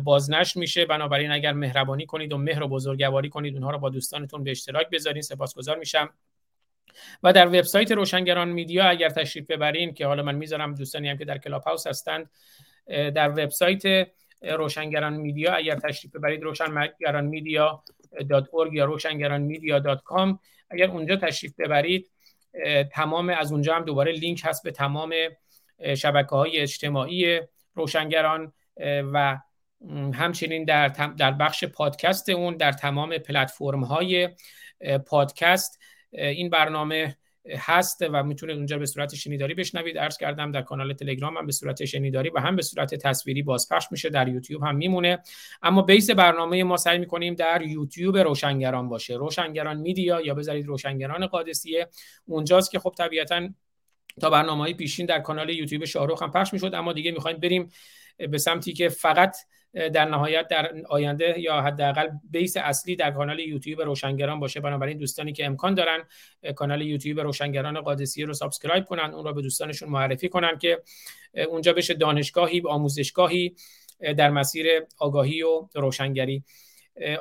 بازنشر میشه. بنابراین اگر مهربانی کنید و مهر و بزرگواری کنید اونها رو با دوستانتون به اشتراک بذارین. سپاسگزار میشم. و در وبسایت روشنگران میدیا اگر تشریف ببرین که حالا من می‌ذارم دوستانی هم که در کلاب هاوس هستند در وبسایت روشنگران میدیا اگر تشریف ببرید روشنگران میدیا یا روشنگران میدیا اگر اونجا تشریف ببرید تمام از اونجا هم دوباره لینک هست به تمام شبکه های اجتماعی روشنگران و همچنین در, در بخش پادکست اون در تمام پلتفرم های پادکست این برنامه هست و می‌تونید اونجا به صورت شنیداری بشنوید. عرض کردم در کانال تلگرام هم به صورت شنیداری و هم به صورت تصویری بازپخش میشه در یوتیوب هم میمونه. اما بیس برنامه ما سعی می‌کنیم در یوتیوب روشنگران باشه. روشنگران میدیا یا بذارید روشنگران قادسیه. اونجاست که خب طبیعتا تا برنامه های پیشین در کانال یوتیوب شاهرخ هم پخش می‌شد اما دیگه می‌خوایم بریم به سمتی که فقط در نهایت در آینده یا حداقل base اصلی در کانال یوتیوب روشنگران باشه. بنابراین دوستانی که امکان دارن کانال یوتیوب روشنگران قادسیه رو subscribe کنن اون رو به دوستانشون معرفی کنن که اونجا بشه دانشگاهی آموزشگاهی در مسیر آگاهی و روشنگری.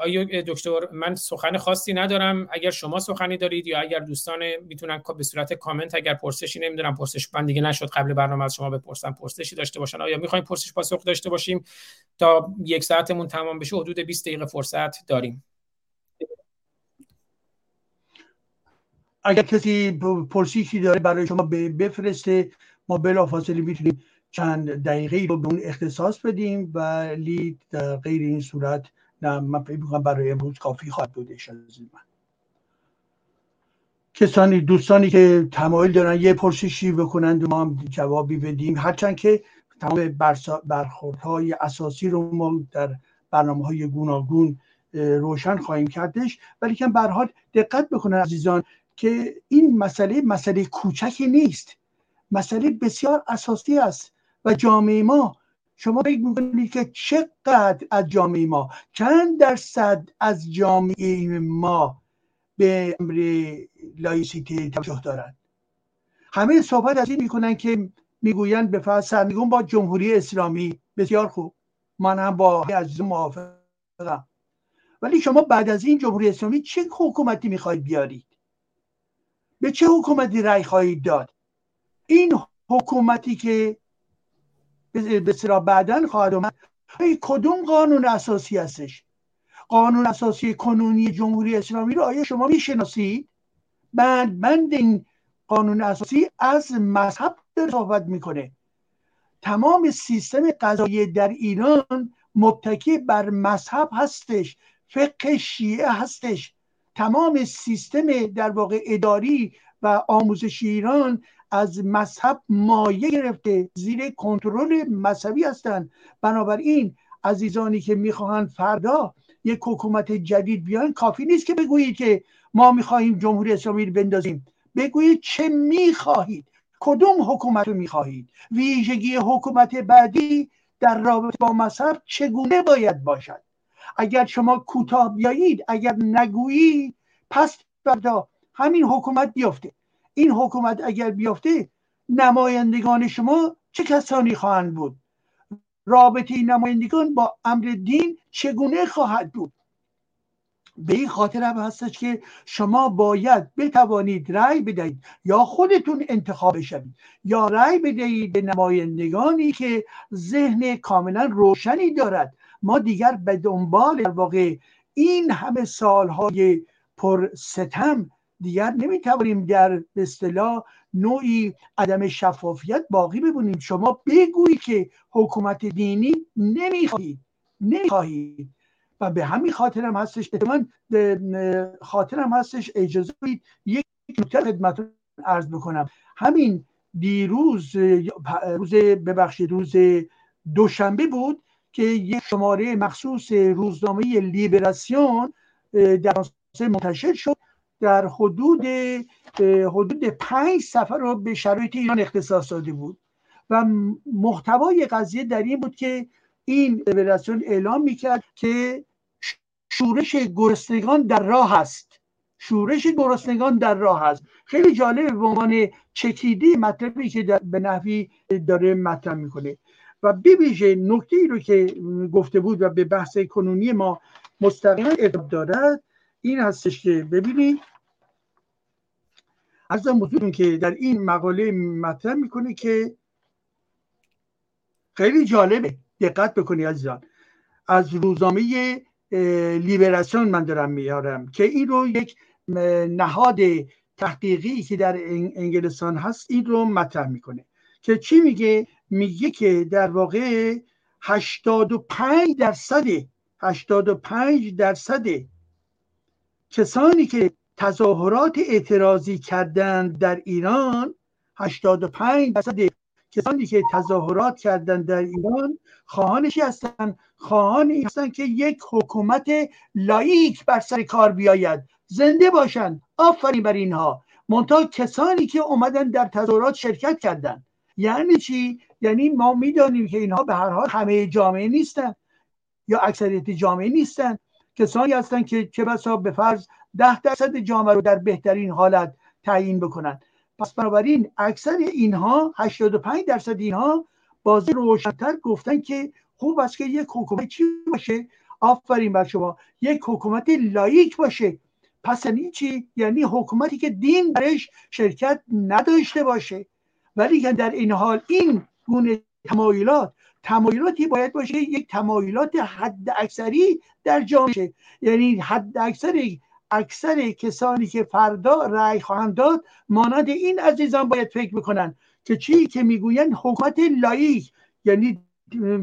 آقای دکتر من سخن خاصی ندارم. اگر شما سخنی دارید یا اگر دوستان می‌تونن به صورت کامنت اگر پرسشی نمی‌دونم پرسش من دیگه نشد قبل برنامه از شما بپرسم پرسشی داشته باشن. آیا می‌خوایم پرسش پاسخ داشته باشیم؟ تا یک ساعتمون تمام بشه حدود 20 دقیقه فرصت داریم. اگر کسی پرسشی داره برای شما بفرسته ما بلافاصله می‌تونیم چند دقیقه رو به اون اختصاص بدیم ولی غیر این صورت نه من فکر برای امروز کافی خواهد بودش از من کسانی دوستانی که تمایل دارن یه پرسشی بکنند و ما هم جوابی بدیم. هرچند که تمام برخوردهای اساسی رو ما در برنامه های گوناگون روشن خواهیم کردش. ولی که حال دقت بکنن عزیزان که این مسئله مسئله کوچکی نیست. مسئله بسیار اساسی است و جامعه ما شما فکر می‌کنید که چقدر از جامعه ما چند درصد از جامعه ما به امر لائیسیته توجه دارند همه صحبت از این می‌کنن که می‌گویند به فرض سرنگون باد جمهوری اسلامی بسیار خوب. من هم با عزیز موافقم. ولی شما بعد از این جمهوری اسلامی چه حکومتی می‌خواهید بیارید؟ به چه حکومتی رأی خواهید داد؟ این حکومتی که به سرا بعدا خواهد اومد کدوم قانون اساسی هستش؟ قانون اساسی کنونی جمهوری اسلامی رو آیا شما می‌شناسید؟ بند بند این قانون اساسی از مذهب در صحبت می‌کنه. تمام سیستم قضایی در ایران متکی بر مذهب هستش فقه شیعه هستش. تمام سیستم در واقع اداری و آموزش ایران از مذهب مایه گرفته زیر کنترل مذهبی هستند بنابراین عزیزانی که می‌خواهند فردا یک حکومت جدید بیان کافی نیست که بگویید که ما می‌خواهیم جمهوری اسلامی رو بندازیم. بگویید چه می‌خواهید. کدوم حکومت رو می‌خواهید؟ ویژگی حکومت بعدی در رابطه با مذهب چگونه باید باشد؟ اگر شما کوتاه بیایید اگر نگویی پس فردا همین حکومت بیفته. این حکومت اگر بیفته نمایندگان شما چه کسانی خواهند بود؟ رابطه نمایندگان با امر دین چگونه خواهد بود؟ به این خاطر هم هستش که شما باید بتوانید رأی بدهید یا خودتون انتخاب شوید یا رأی بدهید به نمایندگانی که ذهن کاملا روشنی دارد. ما دیگر به دنبال در واقع این همه سالهای پر ستم دیگر نمی‌توانیم در اصطلاح نوعی عدم شفافیت باقی ببونیم شما بگویید که حکومت دینی نمی‌خواهید نمی‌خواهید و به همین خاطر هم هستش من خاطر هم هستش اجازه بدید یک نکته خدمتتون عرض بکنم. همین دیروز روز ببخشید روز دوشنبه بود که یک شماره مخصوص روزنامه لیبراسیون در منتشر شد. در حدود حدود پنج سفر رو به شرایط ایران اختصاص داده بود. و محتوای قضیه در این بود که این فدراسیون اعلام می‌کرد که شورش گرسنگان در راه است. شورش گرسنگان در راه است. خیلی جالبه به عنوان چکیدی مطلبی که به نحوی داره مطرح می‌کنه. و ببیشه نکته ای رو که گفته بود و به بحث کنونی ما مستقیما ارتباط دارد این هستش که ببینید از بزرگون که در این مقاله مطرح می‌کنه که خیلی جالبه. دقت بکنی عزیزان. از روزنامه لیبراسیون من دارم میارم که این رو یک نهاد تحقیقی که در انگلستان هست این رو مطرح می‌کنه که چی میگه؟ میگه که در واقع 85 درصد 85 درصد کسانی که تظاهرات اعتراضی کردند در ایران 85 درصد کسانی که تظاهرات کردند در ایران خواهانشی هستند. خواهانی هستند که یک حکومت لایک بر سر کار بیاید. زنده باشند آفرین بر اینها. منتها کسانی که اومدن در تظاهرات شرکت کردند یعنی چی؟ یعنی ما می‌دانیم که اینها به هر حال همه جامعه نیستن یا اکثریت جامعه نیستن. کسانی هستند که چه بسا به فرض ده درصد جامعه رو در بهترین حالت تعیین بکنن پس بنابراین اکثر اینها 85 درصد اینها بازی روشنتر گفتن که خوب است که یک حکومت چی باشه؟ آفرین بر شما. یک حکومت لایک باشه. پس یعنی چی؟ یعنی حکومتی که دین برش شرکت نداشته باشه. ولی که در این حال این گونه تمایلات تمایلاتی باید باشه یک تمایلات حد اکثری در جامعه یعنی حد اکثری اکثر کسانی که فردا رأی خواهند داد مانند این عزیزان باید فکر بکنن که چی که می‌گویند حکومت لائیک یعنی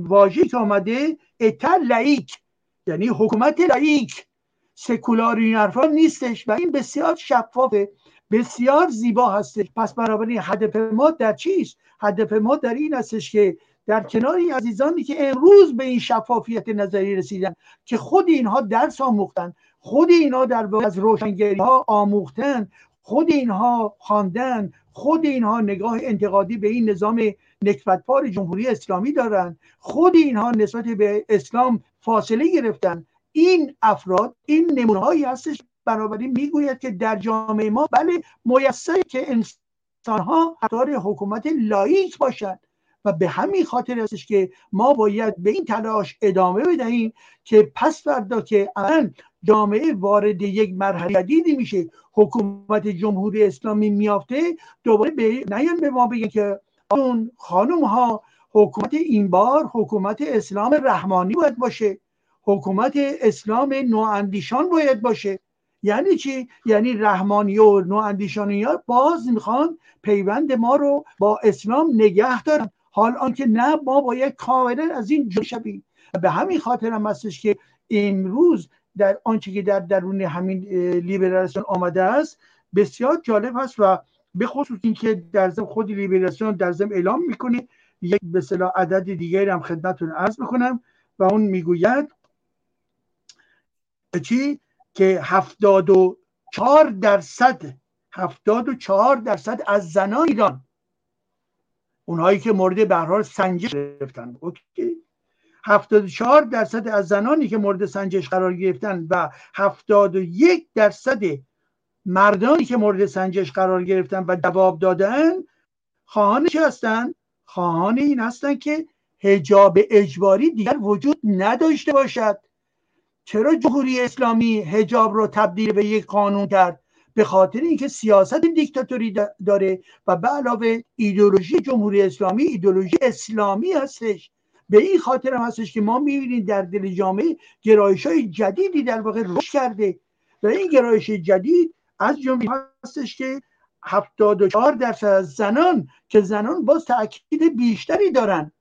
واژه که آمده État laïque یعنی حکومت لائیک. سکولار این حرفا نیستش و این بسیار شفافه بسیار زیبا هستش. پس بنابراین هدف ما در چیست؟ هدف ما در این هستش که در کنار این عزیزانی که امروز به این شفافیت نظری رسیدن که خود اینها درس آموختن خود اینها در از روشنگری ها آموختن خود اینها خواندن خود اینها نگاه انتقادی به این نظام نکبتبار جمهوری اسلامی دارن خود اینها نسبت به اسلام فاصله گرفتن. این افراد این نمونه هایی هستش. بنابراین می‌گوید که در جامعه ما بله میسر که انسان ها حکومت لایک باشند. و به همین خاطر هستش که ما باید به این تلاش ادامه بدهیم که پس فردا که الان جامعه وارد یک مرحله جدیدی میشه حکومت جمهوری اسلامی میافته دوباره به نیان به ما بگه که اون خانم ها حکومت این بار حکومت اسلام رحمانی باید باشه. حکومت اسلام نواندیشان باید باشه. یعنی چی؟ یعنی رحمانی و نواندیشانی باز می‌خوان پیوند ما رو با اسلام نگه دارن. حال آنکه نه ما باید کاملا از این جدا شویم. به همین خاطر هم هستش که امروز در آنچه که در درون همین لیبراسیون آمده است بسیار جالب هست و به خصوص اینکه در زم خود لیبراسیون در زم اعلام می‌کنه یک به صلاح عدد دیگری هم خدمتتون عرض می‌کنم و اون می‌گوید چی؟ که هفتاد و چهار درصد هفتاد و چهار درصد از زنان ایران اونهایی که مورد به حال سنجش گرفتن. اوکی. 74 درصد از زنانی که مورد سنجش قرار گرفتن و 71 درصد مردانی که مورد سنجش قرار گرفتن و جواب دادن خواهان چه هستن؟ خواهان این هستن که هجاب اجباری دیگر وجود نداشته باشد. چرا جمهوری اسلامی هجاب رو تبدیل به یک قانون کرد؟ به خاطر اینکه سیاست دیکتاتوری داره و به علاوه ایدولوژی جمهوری اسلامی ایدولوژی اسلامی هستش. به این خاطر هم هستش که ما می‌بینیم در دل جامعه گرایش های جدیدی در واقع رشد کرده و این گرایش جدید از جمله هستش که 74 درصد از زنان که زنان باز تاکید بیشتری دارن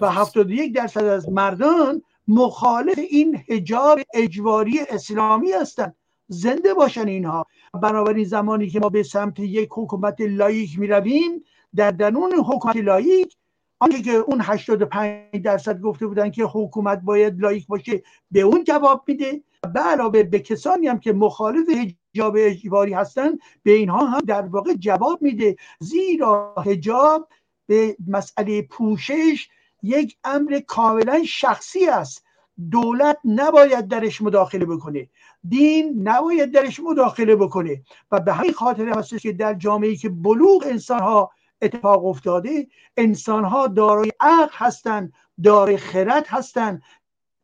و 71 درصد از مردان مخالف این حجاب اجباری اسلامی هستند زنده باشن اینها. بنابراین زمانی که ما به سمت یک حکومت لایک می رویم در درون حکومت لایک آنچه که اون 85 درصد گفته بودن که حکومت باید لایک باشه به اون جواب میده. به علاوه به کسانی هم که مخالف حجاب اجباری هستند به اینها هم در واقع جواب میده. زیرا حجاب به مسئله پوشش یک امر کاملا شخصی است. دولت نباید درش مداخله بکنه. دین نباید درش مداخله بکنه. و به همین خاطر هستش که در جامعه که بلوغ انسان ها اتفاق افتاده انسان ها دارای عقل هستند دارای خرد هستند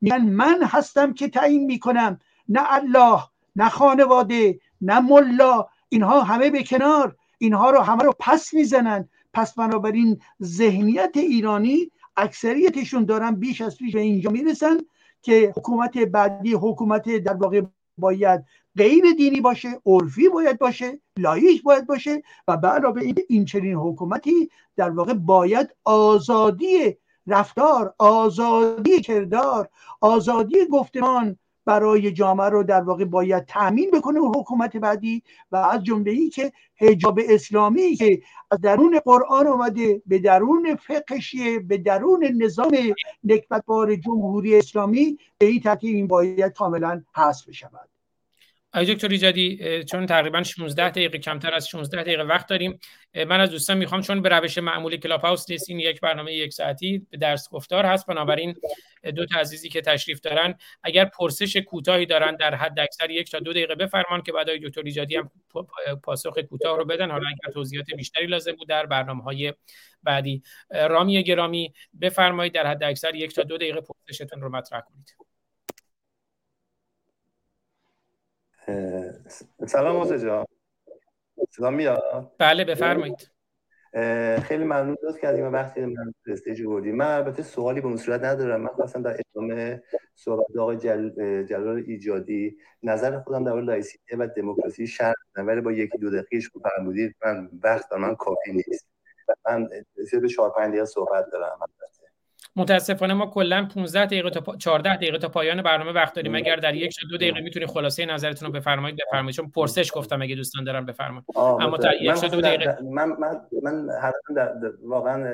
میگن من هستم که تعیین می‌کنم. نه الله نه خانواده نه ملا. اینها همه به کنار. اینها رو همه رو پس می‌زنن. پس بنابراین ذهنیت ایرانی اکثریتشون دارن بیش از پیش به اینجا می‌رسن که حکومت بعدی حکومت در واقع باید غیر دینی باشه عرفی باید باشه لایش باید باشه و به علاوه این این چنین حکومتی در واقع باید آزادی رفتار آزادی کردار آزادی گفتمان برای جامعه رو در واقع باید تأمین بکنه حکومت بعدی و از جمله ای که حجاب اسلامی که از درون قرآن آمده به درون فقهشیه به درون نظام نکبتبار جمهوری اسلامی به این ترتیب این باید کاملا حذف بشود آقای دکتر ایجادی چون تقریبا 16 دقیقه کمتر از 16 دقیقه وقت داریم من از دوستان می‌خوام چون به روش معمولی کلاب هاوس نیست این یک برنامه یک ساعتی به درس گفتار هست بنابراین دو تا عزیزی که تشریف دارن اگر پرسش کوتاهی دارن در حد اکثر یک تا دو دقیقه بفرمان که بعد آقای دکتر ایجادی هم پاسخ کوتاه رو بدن. حالا اگر توضیحات بیشتری لازم بود در برنامه های بعدی رامی گرامی بفرمایید در حد اکثر یک تا دو دقیقه پرسشتون رو مطرح کنید. سلام جان. سلام میاد بله بفرمایید. خیلی ممنون دعوت کردین وقتی من stage بودیم من البته سوالی به صورت ندارم. من خواستم در ادامه صحبت آقای جل... جلال ایجادی نظر خودم در لائیسیته و دموکراسی شرط ولی با یکی دو دقیقه رو فرمودید من وقت من کافی نیست. من به 4 5 دقیقه صحبت دارم. متاسفانه ما کلا 15 دقیقه تا 14 دقیقه تا پایان برنامه وقت داریم. اگر در یک تا دو دقیقه می‌تونید خلاصه نظرتون رو بفرمایید بفرمایید. چون پرسش گفتم اگه دوستان دارن بفرمایید. اما تا یک دو دقیقه من من من در واقعا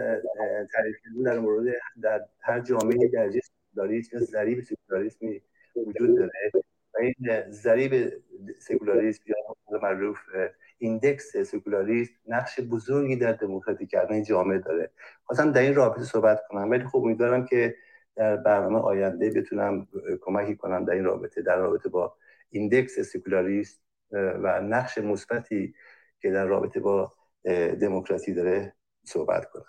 تعریف در مورد در هر جامعه درجه سکولاریسم یا ضریب سکولاریسمی وجود داره. این ضریب سکولاریسم یا معروف index سکولاریسم نقش بزرگی در دموکراتی کردن جامعه داره. خواستم در این رابطه صحبت کنم ولی خب امیدوارم که در برنامه آینده بتونم کمکی کنم در این رابطه در رابطه با index سکولاریسم و نقش مثبتی که در رابطه با دموکراسی داره صحبت کنم.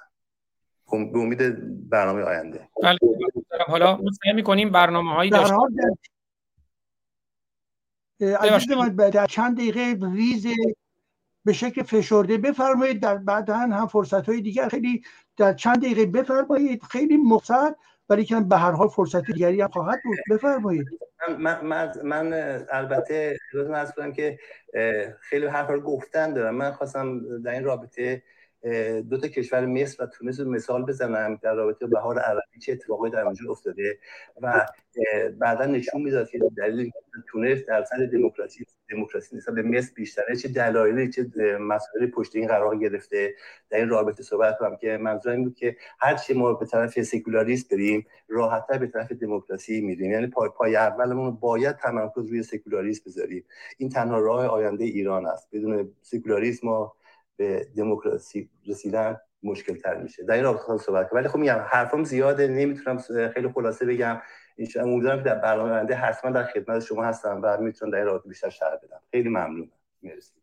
به امید برنامه آینده. بله حالا سعی می‌کنیم برنامه هایی داشته در چند دقیقه ریز به شکل فشرده بفرمایید. در بعدا هم فرصت های دیگر خیلی در چند دقیقه بفرمایید. خیلی مختصر ولی که به هر حال فرصت دیگری هم خواهد بود. بفرمایید. من, من, من البته عرض کنم که خیلی حرفا رو گفتن دارم. من خواستم در این رابطه دو تا کشور مصر و تونس رو مثال بزنم در رابطه بهار عربی چه اتفاقی در اونجا افتاده و بعدا نشون می‌داد که دلیل تونس درصد دموکراسی دموکراسی نسبت به مصر بیشتره چه دلایلی چه مسائلی پشت این قرار گرفته در این رابطه صحبت کنم که منظور این بود که هر چی ما به طرف سکولاریست بریم راحتتر به طرف دموکراسی میریم. یعنی پای, پای اولمون باید تمرکز روی سکولاریسم بذاریم. این تنها راه آینده ایران است. بدون سکولاریسم ما به دموکراسی رسیدن مشکل تر میشه. در این رابطه صحبت ولی خب میگم حرفم زیاده نمی‌تونم خیلی خلاصه بگم. امیدوارم که در برنامه آینده حتما در خدمت شما هستم و می‌تونم در این رابطه بیشتر شرح بدم. خیلی ممنونم. مرسی.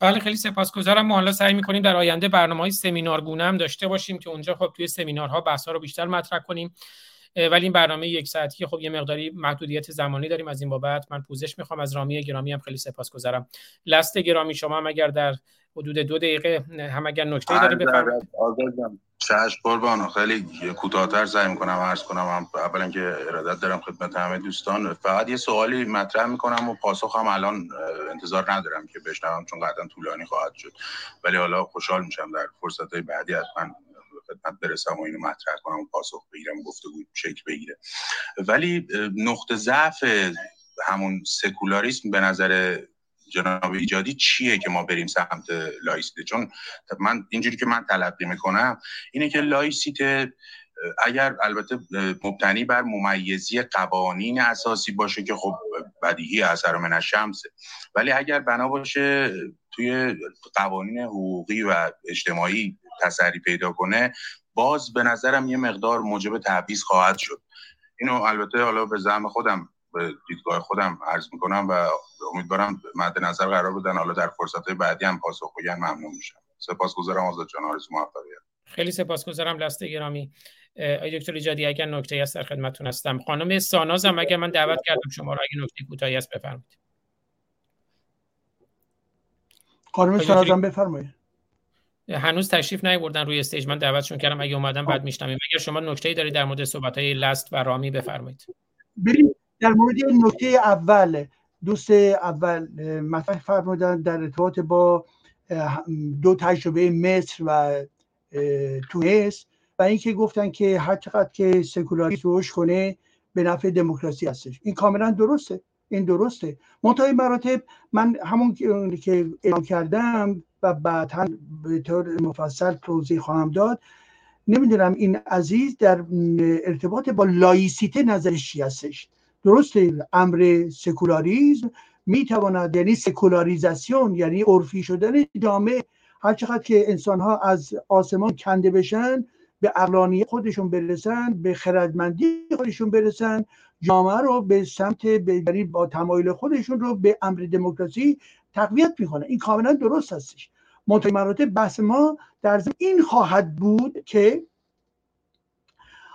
بله خیلی سپاسگزارم. ما حالا سعی می‌کنیم در آینده برنامه های سمینارگونه هم داشته باشیم که اونجا خب توی سمینارها بحث رو بیشتر مطرح کنیم. ولی این برنامه یک ساعتی خب یه مقداری محدودیت زمانی داریم از این بابت. من پوزش می‌خوام از رامی گرامی هم خیلی سپاسگزارم. لست گرامی شما هم اگر در حدود دو دقیقه هم اگر نکته داره بفرمایید. چشم قربان خیلی کوتاهتر سعی می‌کنم عرض کنم. هم اولا که ارادت دارم خدمت همه دوستان. فقط یه سوالی مطرح می‌کنم و پاسخ هم الان انتظار ندارم که بشنوم چون قطعا طولانی خواهد شد. ولی حالا خوشحال میشم در فرصت بعدی حتما خدمت برسم و اینو مطرح کنم و پاسخ بگیرم گفتگو شکل بگیره. ولی نقطه ضعف همون سکولاریسم به نظر جناب ایجادی چیه که ما بریم سمت لایسیته چون من اینجوری که من تلقی می‌کنم اینه که لایسیته اگر البته مبتنی بر ممیزی قوانین اساسی باشه که خب بدیهی اثر من شمسه. ولی اگر بنا باشه توی قوانین حقوقی و اجتماعی تسری پیدا کنه باز به نظرم یه مقدار موجب تعویض خواهد شد. اینو البته حالا به زعم خودم به دیدگاه خودم عرض می‌کنم و امیدوارم مد نظر قرار بدن. حالا در فرصت بعدی هم پاسخ بگن ممنون میشم. سپاسگزارم آزاد جان آرزو موفقیت. خیلی سپاسگزارم لست گرامی. آقای دکتر ایجادی اگر نکته هست در خدمتتون هستم. خانم ساناز هم اگر من دعوت کردم شما رو اگه نکته کوتاهی هست بفرمایید. خانم ساناز هم بفرمایید. هنوز تشریف نیوردن روی استیج. من دعوتشون کردم اگه اومدن بعد میشنویم. اگر شما نکته دارید در مورد صحبت های لست و رامی بفرمایید. بریم. در مورد نکته اول دوست اول مطرح فرمودن در ارتباط با دو تجربه مصر و تونس و اینکه گفتن که هر چقدر که سکولاریسم روش کنه به نفع دموکراسی هستش. این کاملا درسته. این درسته. منتهای مراتب من همون که اعلام کردم و بعدا به طور مفصل توضیح خواهم داد نمی‌دونم این عزیز در ارتباط با لایسیته نظرش چی هستش. درسته امر سکولاریزم می‌تواند یعنی سکولاریزاسیون یعنی عرفی شدن جامعه. هر چقدر که انسان ها از آسمان کنده بشن به اقلانی خودشون برسن به خردمندی خودشون برسن جامعه رو به سمت یعنی با تمایل خودشون رو به امر دموکراسی تقویت می‌کنه. این کاملا درست هستش. منتهی مراتب بحث ما در این خواهد بود که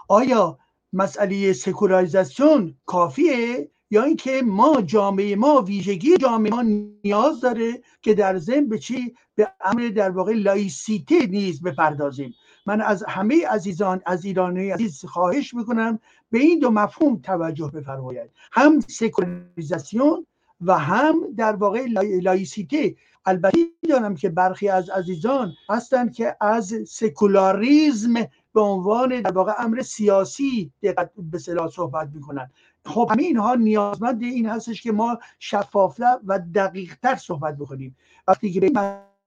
آیا مسئله سکولاریزاسیون کافیه یا اینکه ما جامعه ما ویژگی جامعه ما نیاز داره که در ضمن به چی؟ به امر در واقع لایسیته نیز بپردازیم. من از همه عزیزان از ایرانی عزیز خواهش می‌کنم به این دو مفهوم توجه بفرمایید. هم سکولاریزاسیون و هم در واقع لایسیته. البته دانم که برخی از عزیزان هستند که از سکولاریزم به عنوان در واقع امر سیاسی دقت به صلاح صحبت می‌کنن. خب همه اینها نیازمند این هستش که ما شفافتر و دقیقتر صحبت بکنیم. وقتی که به این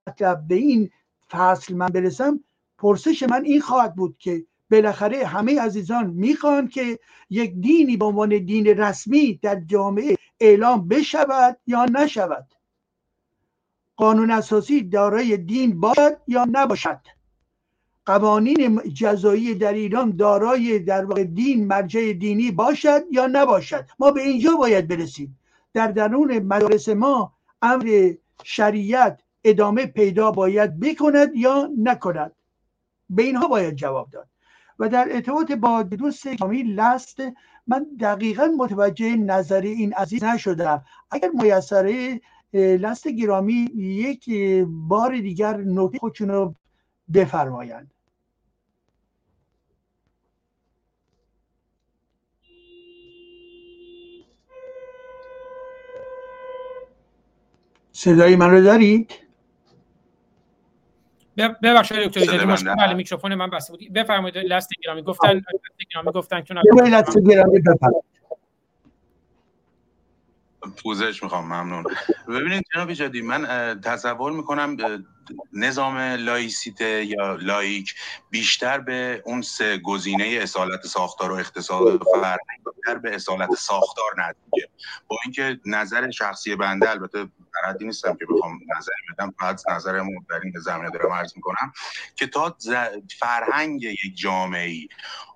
مطلب به این فصل من برسم پرسش من این خواهد بود که بالاخره همه عزیزان می‌خوان که یک دینی به عنوان دین رسمی در جامعه اعلام بشود یا نشود. قانون اساسی دارای دین باشد یا نباشد. قوانین جزایی در ایران دارای در واقع دین مرجع دینی باشد یا نباشد؟ ما به اینجا باید برسیم. در درون مدارس ما امر شریعت ادامه پیدا باید بکند یا نکند؟ به اینها باید جواب داد. و در ارتباط با دوست کامی لست من دقیقا متوجه نظر این عزیز نشدم. اگر میسره لست گرامی یک بار دیگر نکته خودشون رو بفرمایند. صدای من رو دارید؟ ببخشید دکتر ایجادی مشکل بله میکروفون من بسته بود. بفرمایید لست گرامی. گفتن لست گرامی گفتن چون لست گرامی بفرمایید. پوزش می‌خوام ممنون. ببینید جناب ایجادی من تصور می‌کنم نظام لائیسیته یا لائیک بیشتر به اون سه گزینه اصالت ساختار و اقتصاد فرهنگ بیشتر به اصالت ساختار نزدیکه با اینکه نظر شخصی بنده البته در نیستم که بخوام نظر بعدا فقط نظر در این زمینه دارم عرض می‌کنم که تا فرهنگ یک جامعه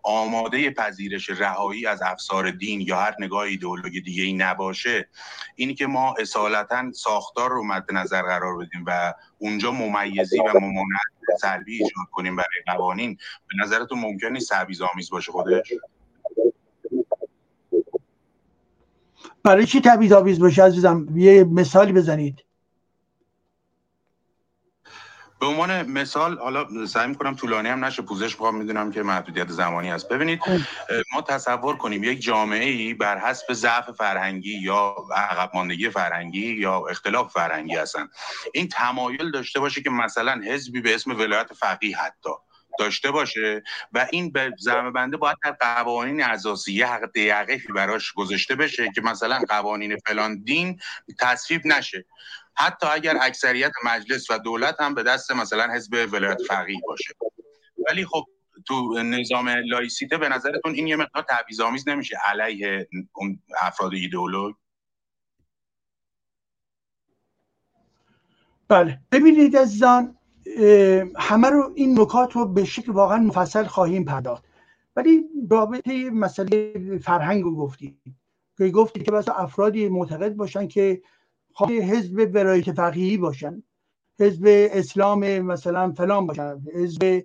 آماده پذیرش رهایی از افسار دین یا هر نگاه ایدئولوژی دیگه ای نباشه اینی که ما اصالتا ساختار رو مد نظر قرار بدیم و اونجا ممیزی و ممانعت سلبی ایجاد کنیم برای قوانین. به نظرتون ممکن نیست آمیز باشه خودش؟ برای چی تبعیض آمیز باشه عزیزم؟ یه مثالی بزنید. به عنوان مثال حالا سعی می‌کنم طولانی هم نشه پوزش بخوام می‌دونم که محدودیت زمانی هست. ببینید خب. ما تصور کنیم یک جامعه ای بر حسب ضعف فرهنگی یا عقب ماندگی فرهنگی یا اختلاف فرهنگی هستن. این تمایل داشته باشه که مثلا حزبی به اسم ولایت فقیه حتی داشته باشه و این به زمه بنده باید در قوانین اساسی یه حق دیقفی براش گذاشته بشه که مثلا قوانین فلان دین تصویب نشه. حتی اگر اکثریت مجلس و دولت هم به دست مثلا حزب ولایت فقیه باشه. ولی خب تو نظام لایسیته به نظرتون این یه مقدار تبعیض‌آمیز نمیشه علیه اون افراد ایدئولوژ بله. ببینید عزیزان همه رو این نکات رو به شکل واقعا مفصل خواهیم پرداخت. ولی رابطه مسئله فرهنگ رو گفتید. که گفتید که بس افرادی معتقد باشن که حزب برایت فقیهی باشن. حزب اسلام مثلا فلان باشن. حزب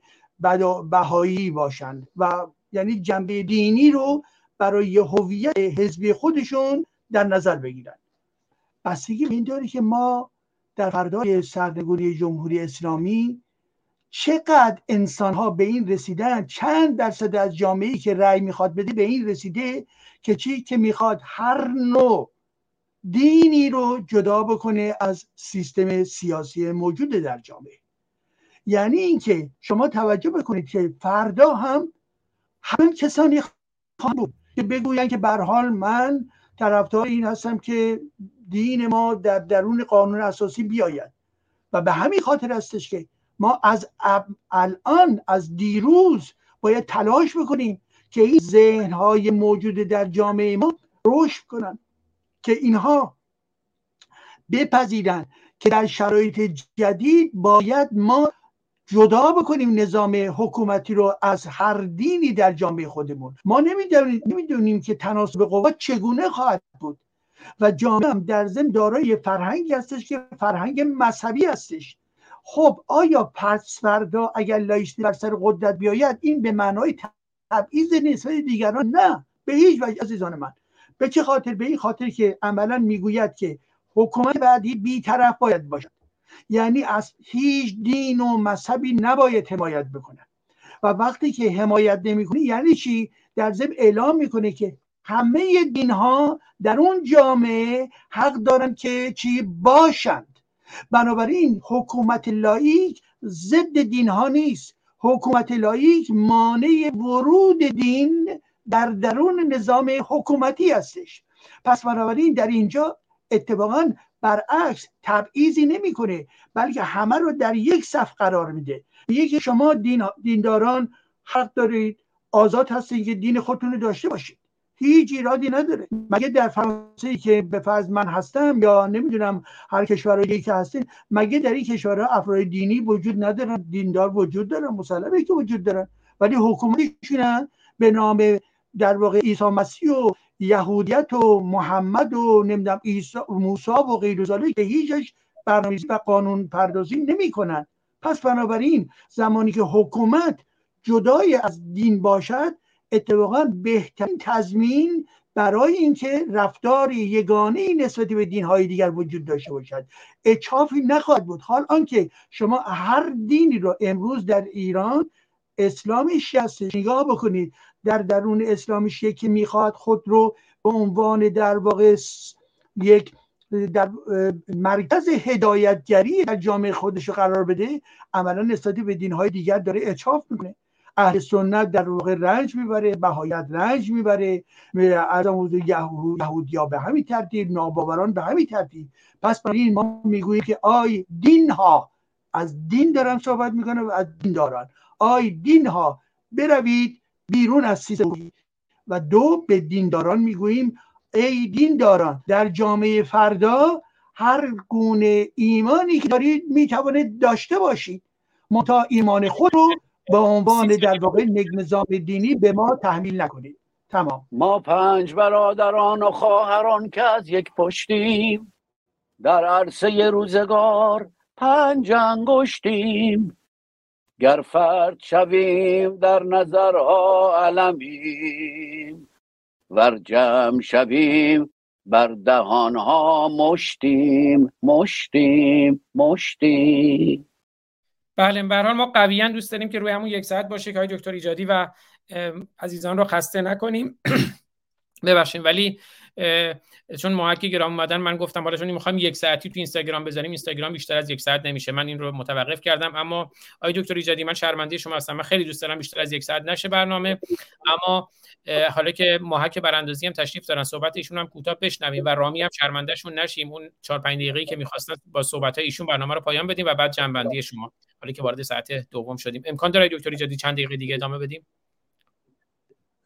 بهایی باشن. و یعنی جنبه دینی رو برای هویت حزبی خودشون در نظر بگیرن. بستگی به این داره که ما در فردای سرنگونی جمهوری اسلامی چقدر انسان ها به این رسیدن چند درصد از جامعه که رأی می‌خواد بده به این رسیده که چی؟ که می‌خواد هر نوع دینی رو جدا بکنه از سیستم سیاسی موجود در جامعه. یعنی اینکه شما توجه بکنید که فردا هم همین کسانی خواهند که بگوین که به حال من طرفدار این هستم که دین ما در درون قانون اساسی بیاید. و به همین خاطر هستش که ما از الان از دیروز باید تلاش بکنیم که این ذهن های موجود در جامعه ما رشد کنن که اینها بپذیرن که در شرایط جدید باید ما جدا بکنیم نظام حکومتی رو از هر دینی در جامعه خودمون. ما نمی‌دونیم که تناسب قوت چگونه خواهد بود و جامعه هم در ضمن دارای فرهنگی هستش که فرهنگ مذهبی هستش. خب آیا پس فردا اگر لایستی بر سر قدرت بیاید این به معنای تبعیض نسبت دیگران نه. به هیچ وجه عزیزان من. به چه خاطر؟ به این خاطر که عملا می‌گوید که حکومت بعدی بیطرف باید باشد. یعنی از هیچ دین و مذهبی نباید حمایت بکنه و وقتی که حمایت نمی‌کنه یعنی چی؟ در ضمن اعلام می‌کنه که همه دین ها در اون جامعه حق دارن که چی؟ باشند. بنابراین حکومت لایک ضد دین ها نیست. حکومت لایک مانع ورود دین در درون نظام حکومتی هستش. پس بنابراین در اینجا اتفاقا برعکس تبعیضی نمی‌کنه بلکه همه رو در یک صف قرار میده. یکی شما دین دینداران حق دارید آزاد هستید که دین خودتون رو داشته باشید. هیچ ایرادی نداره. مگه در فرانسه که به فرض من هستم یا نمی‌دونم هر کشورهایی که هستین مگه در این کشورها افراد دینی وجود ندارن؟ دیندار وجود دارن مسلمه که وجود دارن ولی حکومتشونن به نام در واقع عیسی مسیح و یهودیت و محمد و نمی‌دونم عیسی موسی و غیر که هیچش برنامه‌ریزی و قانون پردازی نمی‌کنن پس بنابراین زمانی که حکومت جدای از دین باشد اتفاقا بهترین تضمین برای اینکه رفتار یگانه نسبت به دین های دیگر وجود داشته باشد. اچافی نخواهد بود. حال آنکه شما هر دینی رو امروز در ایران اسلام شیعه نگاه بکنید در درون اسلام شیعه که می‌خواد خود رو به عنوان در واقع یک در مرکز هدایتگری در جامعه خودش قرار بده عملا نسبت به دینهای دیگر داره اچاف می‌کنه. اهل سنت در واقع رنج می‌بره بهایت رنج می‌بره. از یهودیا به همین ترتیب ناباوران به همین ترتیب. پس برای این ما می‌گوییم که آی دین ها از دین دارن صحبت می‌کنه و از دین دارن. آی دین ها بروید بیرون از سیستم و دو به دینداران می‌گوییم ای دینداران در جامعه فردا هر گونه ایمانی که دارید می‌توانید داشته باشید. متا ایمان خود رو به عنوان در واقع نظام دینی به ما تحمیل نکنید. تمام. ما پنج برادران و خواهران که از یک پشتیم در عرصه روزگار پنج انگشتیم. گر فرد شویم در نظرها علمیم ور جمع شویم بر دهانها مشتیم مشتیم مشتیم. بله به ما قویا دوست داریم که روی همون یک ساعت باشه که های دکتر ایجادی و عزیزان رو خسته نکنیم. ببخشید ولی چون محک گرام اومدن من گفتم حالا چون می‌خوایم یک ساعتی تو اینستاگرام بذاریم اینستاگرام بیشتر از یک ساعت نمیشه. من این رو متوقف کردم. اما آقای دکتر ایجادی من شرمنده شما هستم. من خیلی دوست دارم بیشتر از یک ساعت نشه برنامه. اما حالا که محک براندازی هم تشریف دارن صحبت ایشون هم کوتاه بشنویم و رامی هم شرمندهشون نشیم. اون 4 5 دقیقه‌ای که می‌خواستن با صحبت های ایشون برنامه رو پایان بدیم و بعد جنبندی شما. حالا که وارد ساعت دوم شدیم. امکان داره دکتر ایجادی چند دقیقه دیگه ادامه بدیم؟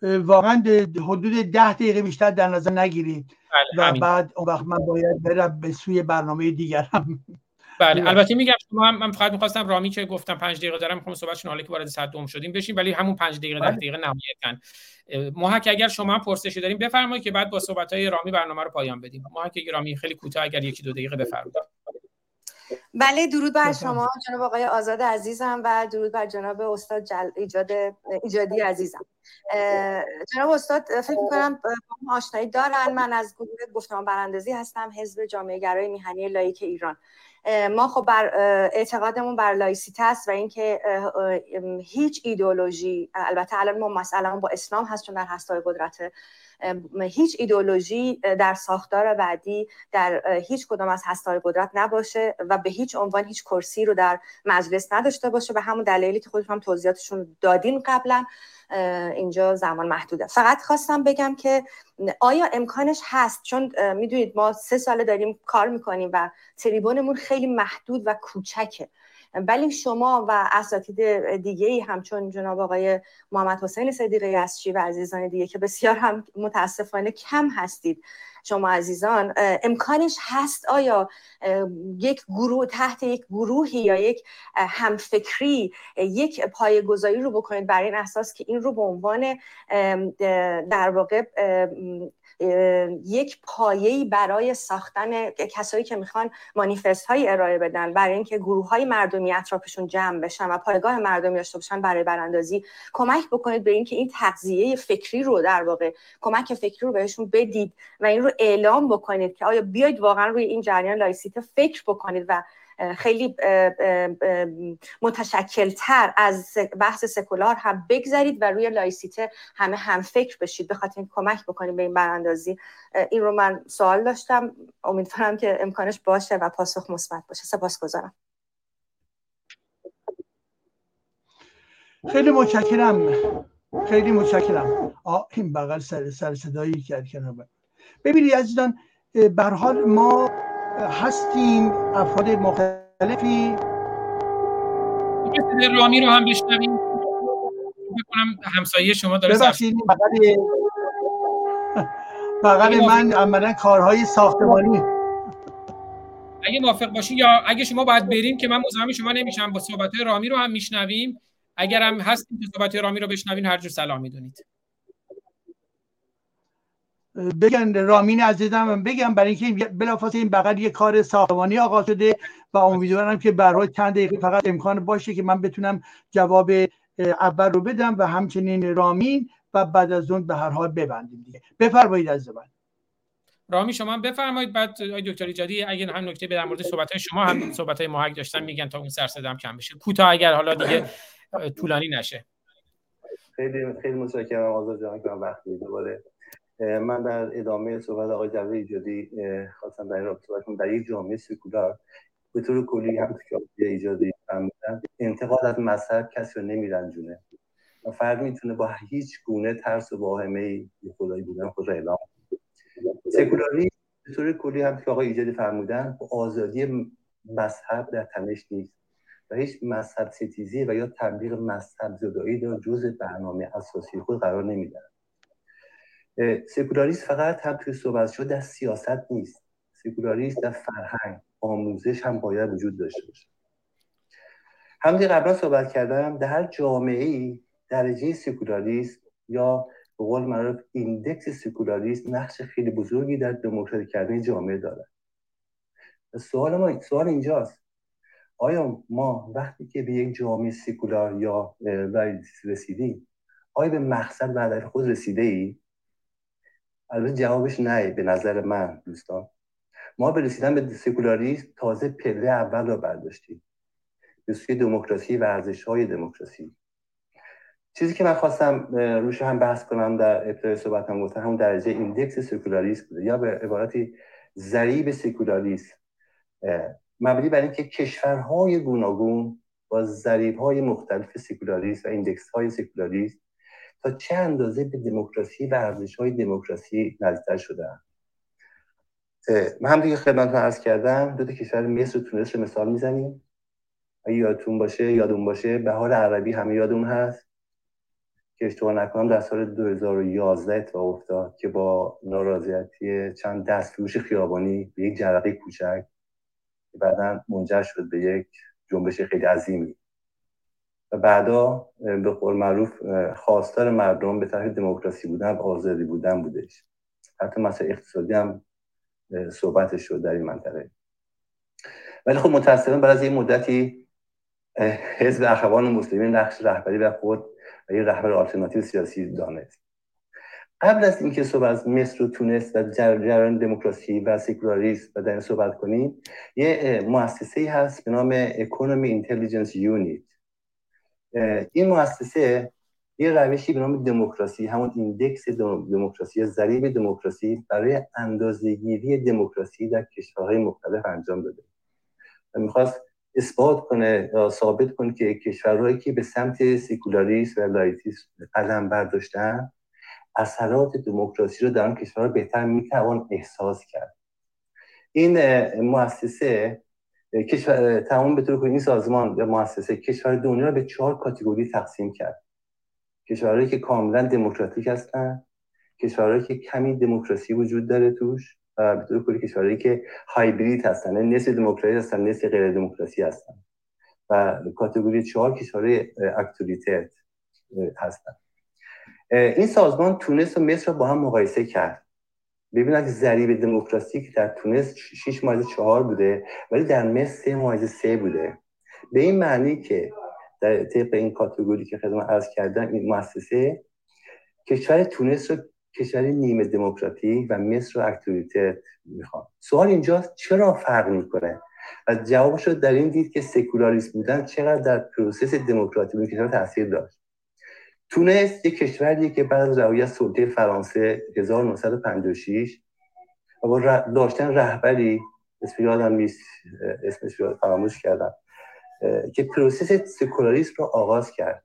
واقعا حدود ده دقیقه بیشتر در نظر نگیرید. بله، و بعد اون وقت من باید برم به سوی برنامه دیگرم. بله البته میگم شما هم من فقط می‌خواستم رامی که گفتم پنج دقیقه دارم می‌خوام صحبتشون حالا که وارد ساعت دوم شدیم بشیم ولی همون پنج دقیقه ده بله. دقیقه نهایتاً. محک اگر شما هم پرسشی داریم بفرمایید که بعد با صحبت های رامی برنامه رو پایان بدیم. محک رامی خیلی کوتاه اگر یکی دو دقیقه بفرمایید. بله درود بر شما جناب آقای آزاد عزیزم و درود بر جناب استاد جل... ایجاد... ایجادی عزیزم. جناب استاد فکر می‌کنم آشنایی دارن. من از گروه گفتمان براندازی هستم حزب جامعه گرای میهنی لائیک ایران. ما خب بر اعتقادمون بر لائیسیته است و اینکه هیچ ایدئولوژی البته الان ما مسئله با اسلام هست چون در هسته‌های قدرت هیچ ایدئولوژی در ساختار بعدی در هیچ کدام از هسته‌های قدرت نباشه و به هیچ عنوان هیچ کرسی رو در مجلس نداشته باشه. به همون دلیلی که خودتون هم توضیحاتشون دادین قبلا اینجا زمان محدوده. فقط خواستم بگم که آیا امکانش هست؟ چون می‌دونید ما سه ساله داریم کار می‌کنیم و تریبونمون خیلی محدود و کوچکه. ولی شما و اساتید دیگه ای همچون جناب آقای محمد حسین صدیقه یسچی و عزیزان دیگه که بسیار هم متاسفانه کم هستید. شما عزیزان امکانش هست آیا یک گروه تحت یک گروهی یا یک همفکری یک پایگذاری رو بکنید برای این اساس که این رو به عنوان در واقع یک پایه‌ای برای ساختن کسایی که می‌خوان مانیفست های ارائه بدن برای اینکه گروه های مردمی اطرافشون جمع بشن و پایگاه مردمی داشته باشن برای براندازی کمک بکنید به اینکه این تغذیه فکری رو در واقع کمک فکری رو بهشون بدید و این رو اعلام بکنید که آیا بیاید واقعا روی این جریان لائیسیته فکر بکنید و خیلی متشکلتر از بحث سکولار هم بگذارید و روی لائیسیته همه هم فکر بشید بخاطر این کمک بکنید به این براندازی. این رو من سوال داشتم. امیدوارم که امکانش باشه و پاسخ مثبت باشه. سپاسگزارم خیلی متشکرم. خیلی متشکرم. این بغل سر, سر صدایی کرد کنار ببینید عزیزان به حال ما هستیم افراد مختلفی. رامی رو هم بشنویم بکنم همسایه شما داره ببخشید بغل من عملا کارهای ساختمانی. اگه موافق باشی یا اگه شما باید بریم که من مزاحم شما نمیشم با صحبت رامی رو هم میشنویم. اگر هم هستیم که صحبت رامی رو بشنوین هر جور سلام می‌دونید. بگن رامین عزیزم بگم برای اینکه بلافاصله این بغل یه کار ساختمانی آغاز شده و امیدوارم که برای چند دقیقه فقط امکان باشه که من بتونم جواب اول رو بدم و همچنین رامین و بعد از اون به هر حال ببندیم دیگه. بفرمایید از من. رامی شما بفرمایید. بعد دکتر ایجادی اگه هم نکته در مورد صحبت های شما هم صحبت های محق داشتن میگن تا اون سر صدام کم بشه. کوتاه اگر حالا دیگه طولانی نشه. خیلی خیلی متشکرم آزاد جان که وقت دوباره من در ادامه صحبت آقای جواد ایجادی خواستم در این رابطه در یک جامعه سکولار به طور کلی هم که ایجادی فرمودن انتقاد از مذهب کسی رو نمیرنجونه. و فرد می‌تونه با هیچ گونه ترس و واهمه خدایی بودن خود را اعلام سکولاری به طور کلی هم که آقای ایجادی فرمودن با آزادی مذهب در تنش نیست. و هیچ مذهب ستیزی و یا تبلیغ مذهب زدایی در جز برنامه اساسی خود قرار نمیدن سکولاریسم فقط هم توی صحبت شد در سیاست نیست. سکولاریسم در فرهنگ. آموزش هم باید وجود داشته باشه. همونطور قبلا صحبت کردم در هر جامعه ای درجه سکولاریسم یا به قول معروف index سکولاریسم نقش خیلی بزرگی در دموکراتیک کردن جامعه داره سوال ما سوال اینجاست. آیا ما وقتی که به یک جامعه سکولار یا رسیدیم آیا به مقصد بعد خود رسیده ای؟ البته جوابش نه به نظر من دوستان. ما به رسیدن به سکولاریسم تازه پله اول را برداشتیم. به دموکراسی و ارزش های دموکراسی. چیزی که من خواستم روش هم بحث کنم در ابتدای صحبتم گفتم همون درجه ایندکس سکولاریسم یا به عبارتی ضریب سکولاریسم. مبنی بر اینکه کشورهای گوناگون با ضریب های مختلف سکولاریسم و index های سکولاریسم تا چه اندازه به دموکراسی و ارزش های دموکراسی نزدیکتر شدن من هم دیگه خدمتتون عرض کردم دو تا کشور مصر و تونس رو مثال می‌زنیم. اگه یادتون باشه یادون باشه بهار عربی همه یادون هست. که اشتباه نکنم در سال 2011 اتفاق افتاد که با ناراضیتی چند دستفروش خیابانی به یک جرقه کوچک بعدا منجر شد به یک جنبش خیلی عظیمی. و بعدا به قول معروف خواستار مردم به طرف دموکراسی بودن و آزادی بودن بودش. حتی مسئله اقتصادی هم صحبتش شد در این منطقه. ولی خب متاسفانه بعد از یه مدتی حزب اخوان مسلمین نقش رهبری و خود و یه رهبر آلترناتیو سیاسی دانست. قبل از اینکه صحبت از مصر و تونس و جریان دموکراسی و سکولاریسم و در این صحبت کنیم یه مؤسسه هست به نام Economy Intelligence Unit این مؤسسه یه روشی به نام دموکراسی همون index دموکراسی یا ضریب دموکراسی برای اندازهگیری دموکراسی در کشورهای مختلف انجام داده. و می‌خواست اثبات کنه یا ثابت کنه که کشورهایی که به سمت سکولاریسم و لائیسیسم قدم برداشتن اثرات دموکراسی رو در آن کشورها بهتر می‌توان احساس کرد. این مؤسسه کشور تمام به طور این سازمان یا مؤسسه کشور دنیا رو به چهار کاتگوری تقسیم کرد. کشورهایی که کاملا دموکراتیک هستن کشورهایی که کمی دموکراسی وجود داره توش و به طور کلی کشورهایی که هایبرید هستن یعنی نصف دموکراسی هستن نصف غیر دموکراسی هستن. و کاتگوری چهار کشورهای اکتوریتت هستن. این سازمان تونس و مصر رو با هم مقایسه کرد. ببینید ضریب دموکراسی که در تونس 6 ممیز 4 بوده ولی در مصر 3 ممیز 3 بوده. به این معنی که در طبق این category که خدمت عرض کردم این مؤسسه کشور تونس رو کشور نیمه دموکراتیک و مصر رو اتوریته می‌خوان سوال اینجا چرا فرق می‌کنه؟ و جوابش رو در این دید که سکولاریسم بودن چقدر در process دموکراتی کشور تاثیر داشت. تونس یک کشوریه که بعد از از سلطه فرانسه 1956 و با داشتن رهبری اسم یادم نیست اسمش رو فراموش کردم که process سکولاریسم رو آغاز کرد.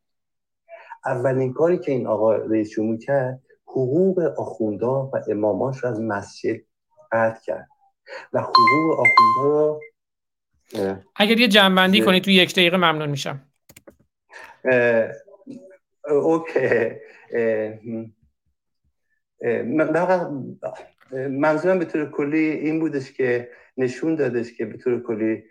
اولین کاری که این آقا رئیس جمهور کرد حقوق آخوندا و اماماش رو از مسجد قطع کرد و حقوق آخوندا رو اگر یه جمع‌بندی کنید تو یک دقیقه ممنون میشم. OK. منظورم به طور کلی این بودش که نشون دادش که به طور کلی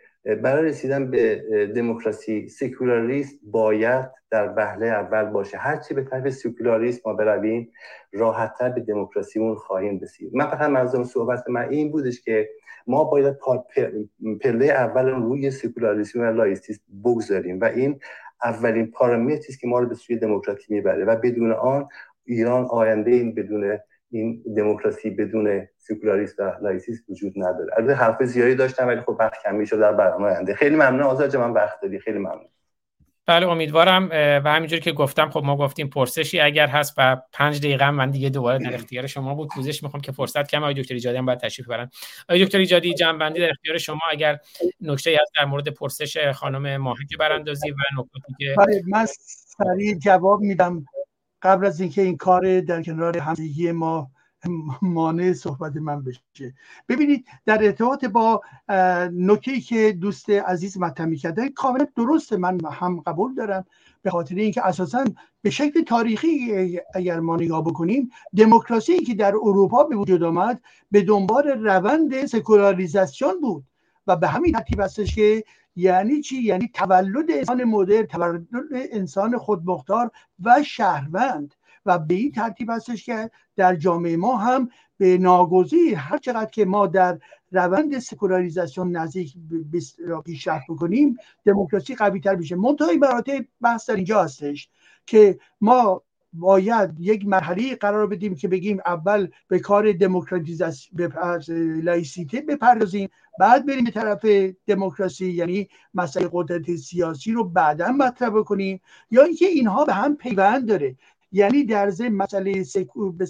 برای رسیدن به دموکراسی سکولاریسم باید در پله اول باشه. هرچی به طرف سکولاریسم ما برویم راحتتر به دموکراسیمون خواهیم رسید. من فقط منظورم صحبت من این بودش که ما باید پله اول روی سکولاریسم و لایستیسم بگذاریم و این اولین پارامتری است که ما رو به سوی دموکراسی می‌بره و بدون آن ایران آینده این بدون این دموکراسی بدون سکولاریسم و لایسیسم وجود نداره. البته حرف زیادی داشتم ولی خب وقت کمی شد در برنامه آینده. خیلی ممنون آزاد من وقت دادی. خیلی ممنون. بله امیدوارم و همینجوری که گفتم خب ما گفتیم پرسشی اگر هست و پنج دقیقه من دیگه دوباره در اختیار شما بود پوزش می‌خوام که فرصت کم. آقای دکتر ایجادی هم باید تشریف برن آقای دکتر ایجادی جنبندی در اختیار شما اگر نکته هست در مورد پرسش خانم ماهک براندازی و نکاتی که بله، من سریع جواب میدم. قبل از اینکه این کار در کنار همدیگی ما مانع صحبت من بشه. ببینید در ارتباط با نکته که دوست عزیز مطرح کرده کاملا درسته من هم قبول دارم. به خاطر اینکه اساسا به شکل تاریخی اگر ما نگاه بکنیم دموکراسی که در اروپا به وجود آمد به دنبال روند سکولاریزاسیون بود و به همین ترتیب هستش که یعنی چی؟ یعنی تولد انسان مدرن تولد انسان خودمختار و شهروند. و به این ترتیب هستش که در جامعه ما هم به ناگزیر هر چقدر که ما در روند سکولاریزاسیون نزدیک پیشرفت بکنیم دموکراسی قوی تر میشه. منتهای مراتب بحث در اینجا هستش که ما باید یک مرحله قرار بدیم که بگیم اول به کار دموکراتیزاسیون لایسیته بپردازیم بعد بریم به طرف دموکراسی یعنی مسئله قدرت سیاسی رو بعدا مطرح بکنیم. یا اینکه اینها به هم پیوند داره. یعنی در ضمن مسئله به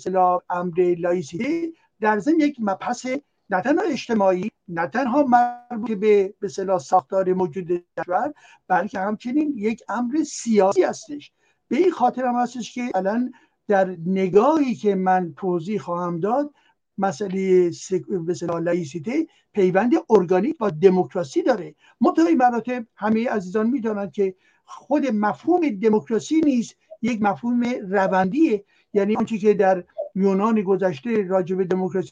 امر لایسیته در ضمن یک مبحث نه تنها اجتماعی نه تنها مربوط به به ساختار موجود کشور بلکه همچنین یک امر سیاسی هستش. به این خاطر هم هستش که الان در نگاهی که من توضیح خواهم داد مسئله به لایسیته پیوند ارگانیک با دموکراسی داره. منتهای مراتب همه عزیزان می‌دانند که خود مفهوم دموکراسی نیست یک مفهوم روندیه. یعنی آنچه که در یونان گذشته راجع به دموکراسی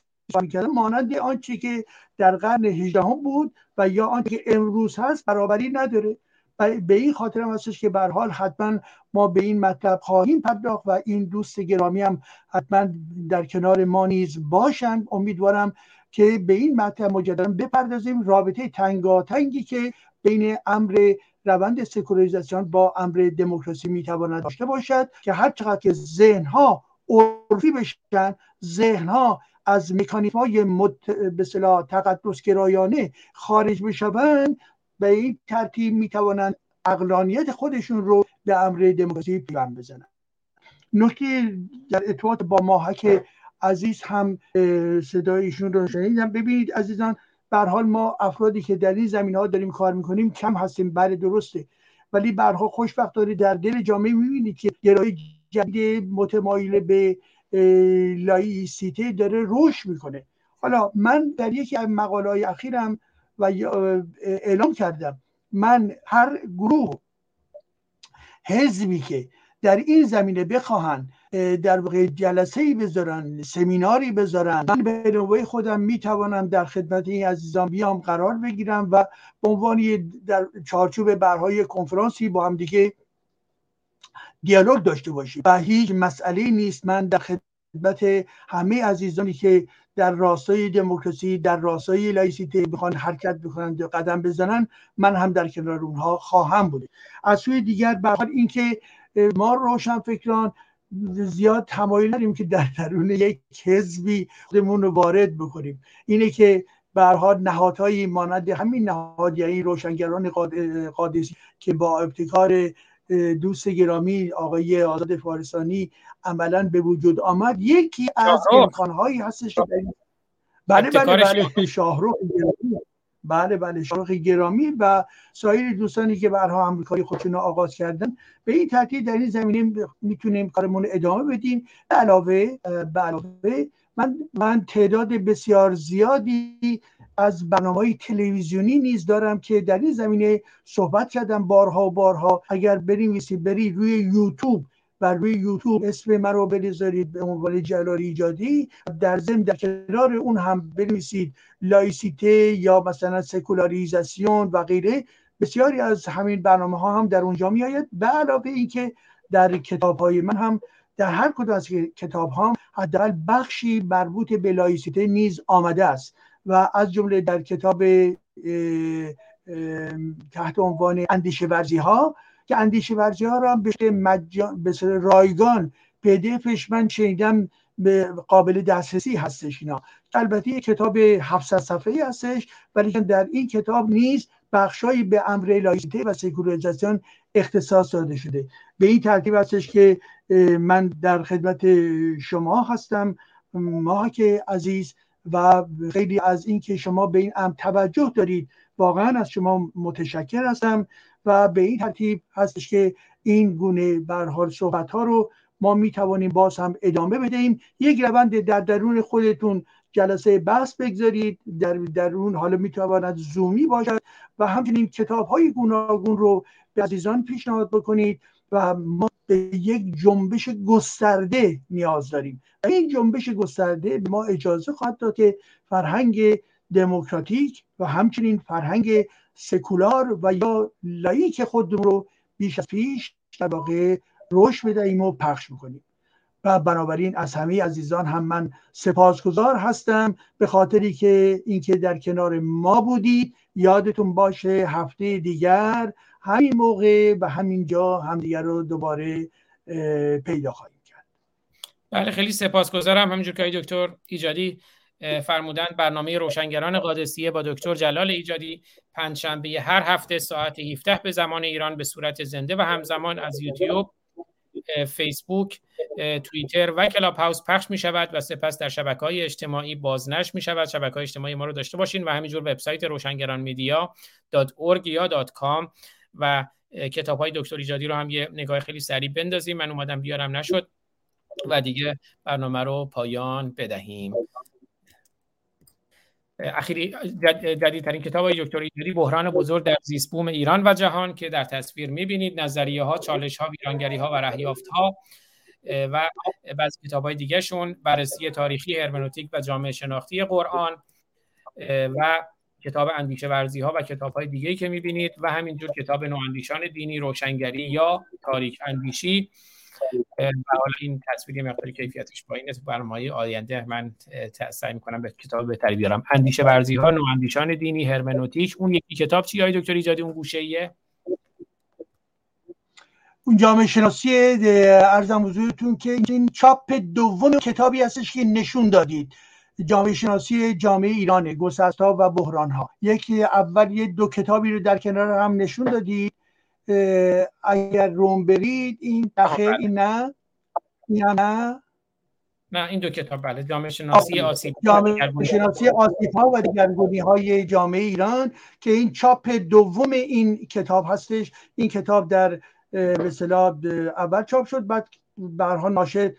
کردن مانند آنچه که در قرن هجدهم بود و یا آنچه که امروز هست برابری نداره. به این خاطر هم هستش که به حال حتما ما به این مطلب خواهیم پرداخت و این دوست گرامی هم حتما در کنار ما نیز باشند امیدوارم که به این مطلب مجددا بپردازیم. رابطه تنگاتنگی که بین امر روند سکولاریزاسیون با امر دموکراسی می‌تواند داشته باشد که هر چقدر که ذهن ها عرفی بشن ذهن ها از مکانیزم های مت... به تقدس گرایانه خارج بشوند به این ترتیب می‌توانند اقلانیت خودشون رو به امر دموکراسی پیوند بزنند. نکته در ارتباط با ماهک عزیز هم صدایشون رو شنیدم. ببینید عزیزان بر حال ما افرادی که در این زمین ها داریم کار می‌کنیم کم هستیم بله درسته. ولی برها خوشبختانه در دل جامعه می‌بینید که گرای جدید متمایل به لایسیته داره رشد می‌کنه. حالا من در یکی از مقاله های اخیرم و اعلام کردم. من هر گروه حزبی که در این زمینه بخواهند در واقع جلسه ای بذارن سمیناری بذارن. من به نوبه خودم می‌توانم در خدمت این عزیزان بیام قرار بگیرم و به عنوان در چارچوب برهای کنفرانسی با هم دیگه دیالوگ داشته باشیم. و هیچ مسئله نیست. من در خدمت همه عزیزانی که در راستای دموکراسی در راستای لایسیته بخوان حرکت بکنن و قدم بزنن من هم در کنار اونها خواهم بود از سوی دیگر به اینکه ما روشن فکران زیاد تمایل داریم که در درون یک حزبی خودمون رو وارد بکنیم. اینه که برها نهادهایی مانند همین نهاد یعنی روشنگران قادسی که با ابتکار دوست گرامی آقای آزاد فارسانی عملا به وجود آمد یکی از امکانهایی هستش بله بله بله. شاهروخ بله بله شاهروخ گرامی و سایر دوستانی که برها آمریکایی خودشون آغاز کردن به این ترتیب در این زمینه می‌تونیم کارمون ادامه بدیم. علاوه به علاوه من من تعداد بسیار زیادی از برنامه های تلویزیونی نیز دارم که در این زمینه صحبت کردم بارها و بارها. اگر بریم بری روی یوتیوب و روی یوتیوب اسم من رو بذارید به عنوان جلال ایجادی. در ضمن در کنار اون هم بنویسید لایسیته یا مثلا سکولاریزاسیون و غیره. بسیاری از همین برنامه ها هم در اونجا می آید. به علاوه اینکه در کتاب های من هم در هر کدوم از کتاب ها حداقل بخشی مربوط به لایسیته نیز آمده است. و از جمله در کتاب تحت عنوان اندیشه ورزی ها که اندیشه ورزی ها را هم به مجان رایگان پدیفش من شنیدم به قابل دسترسی هستش اینا. البته یک کتاب 700 صفحه هستش ولی در این کتاب نیز بخشایی به امر لایسیته و سکولاریزاسیون اختصاص داده شده. به این ترتیب هستش که من در خدمت شما هستم ما که عزیز و خیلی از اینکه شما به این امر توجه دارید واقعا از شما متشکر هستم. و به این ترتیب هستش که این گونه برحال صحبت ها رو ما می توانیم باز هم ادامه بدهیم. یک روند در درون خودتون جلسه بحث بگذارید. در درون حالا می‌تواند زومی باشد و همچنین کتاب های گوناگون رو به عزیزان پیشنهاد بکنید و ما به یک جنبش گسترده نیاز داریم. و این جنبش گسترده ما اجازه خواهد داد که فرهنگ دموکراتیک و همچنین فرهنگ سکولار و یا لایک خودمون رو بیش از پیش در واقع رشد بدهیم و پخش بکنیم و بنابراین از همه عزیزان هم من سپاسگزار هستم به خاطری که اینکه در کنار ما بودید یادتون باشه هفته دیگر همین موقع و همین جا همدیگر رو دوباره پیدا خواهیم کرد. بله خیلی سپاسگزارم. همینجور که دکتر ایجادی فرمودن برنامه روشنگران قادسیه با دکتر جلال ایجادی پنجشنبه هر هفته ساعت 17 به زمان ایران به صورت زنده و همزمان از یوتیوب فیسبوک توییتر و کلاب هاوس پخش می شود و سپس در شبکه های اجتماعی بازنش می شود شبکه های اجتماعی ما رو داشته باشین و همینجور وبسایت روشنگران میدیا یا .com و کتاب های دکتر ایجادی رو هم یه نگاه خیلی سریع بندازیم. من اومدم بیارم نشد. و دیگه برنامه رو پایان بدهیم. اخیری جدیدترین کتاب دکتر ایجادی بحران بزرگ در زیست بوم ایران و جهان که در تصویر می‌بینید نظریه ها چالش ها ویرانگری ها و رهیافت ها و بعضی کتاب های دیگه شون بررسی تاریخی هرمنوتیک و جامعه شناختی قرآن و کتاب اندیشه ورزی ها و کتاب های دیگه که می‌بینید و همینجور کتاب نواندیشان دینی روشنگری یا تاریک اندیشی. و حالا این تصویری مقداری کیفیتش پایینه تو برنامه آینده من سعی می‌کنم به کتاب بهتری بیارم. اندیشه ورزی ها نواندیشان دینی هرمنوتیک اون یکی کتاب چی؟ دکتر ایجادی اون گوشه ایه اون جامعه شناسی ارزم حضورتون که این چاپ دوم کتابی هستش که نشون دادید. جامعه شناسی جامعه ایرانه گسست و بحران ها یکی اول یه دو کتابی رو در کنار هم نشون دادید. اگر روم برید این دخل این نه نه. نه این دو کتاب بله. جامعه شناسی آسیب جامعه شناسی آسیب ها و دیگرگونی های جامعه ایران که این چاپ دوم این کتاب هستش. این کتاب در به اول چاپ شد بعد برها ناشر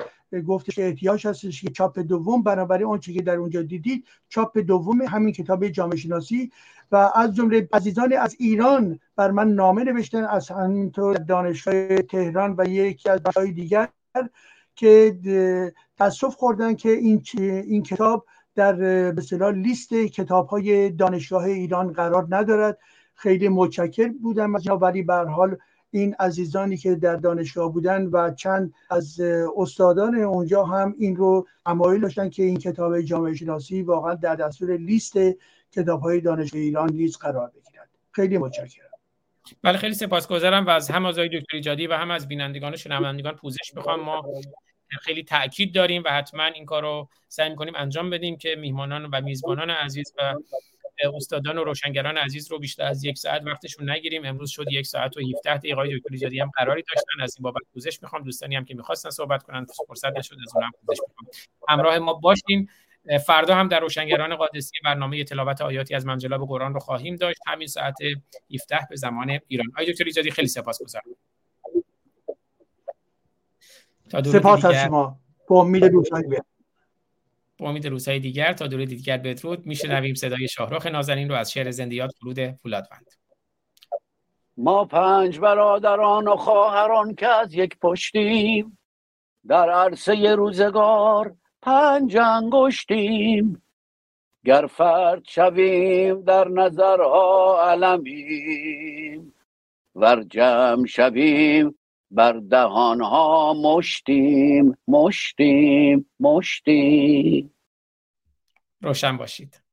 گفتش که احتیاج هستش که چاپ دوم بنابراین اون که در اونجا دیدید چاپ دوم همین کتاب جامعه شناسی. و از جمله عزیزان از ایران بر من نامه نوشتن از همینطور دانشگاه تهران و یکی از جای دیگر که تصف خوردن که این این کتاب در به لیست کتاب های دانشگاه ایران قرار ندارد. خیلی متشکر بودم از ولی به حال این عزیزانی که در دانشگاه بودن و چند از استادان اونجا هم این رو امایل داشتن که این کتاب جامعه شناسی واقعا در دستور لیست کتاب های دانشگاه ایران نیز قرار بگیرد. خیلی متشکرم. بله خیلی سپاسگزارم و از هم از دکتر ایجادی و هم از بینندگان و شنوندگان پوزش می‌خوام. ما خیلی تاکید داریم و حتما این کار رو سعی می‌کنیم انجام بدیم که میهمانان و میزبانان عزیز و استادان و روشنگران عزیز رو بیشتر از یک ساعت وقتشون نگیریم. امروز شد یک ساعت و 17 دقیقه. آقای دکتر ایجادی هم قراری داشتن. از این بابت پوزش می‌خوام. دوستانی هم که می‌خواستن صحبت کنن فرصت نشد از اونم پوزش می‌خوام. همراه ما باشین. فردا هم در روشنگران قادسی برنامه تلاوت آیاتی از منجلاب قرآن رو خواهیم داشت. همین ساعت 17 به زمان ایران. آقای دکتر ایجادی خیلی سپاسگزارم سپاس از شما. با امید روزهای با امید روزهای دیگر. تا دور دیگر بدرود میشنویم صدای شاهرخ نازنین رو از شعر زندیات فرود فولادوند. ما پنج برادران و خواهران که از یک پشتیم در عرصه روزگار پنج انگشتیم گر فرد شویم در نظرها علمیم. ور جمع شویم بر دهانها مشتیم مشتیم مشتیم. روشن باشید.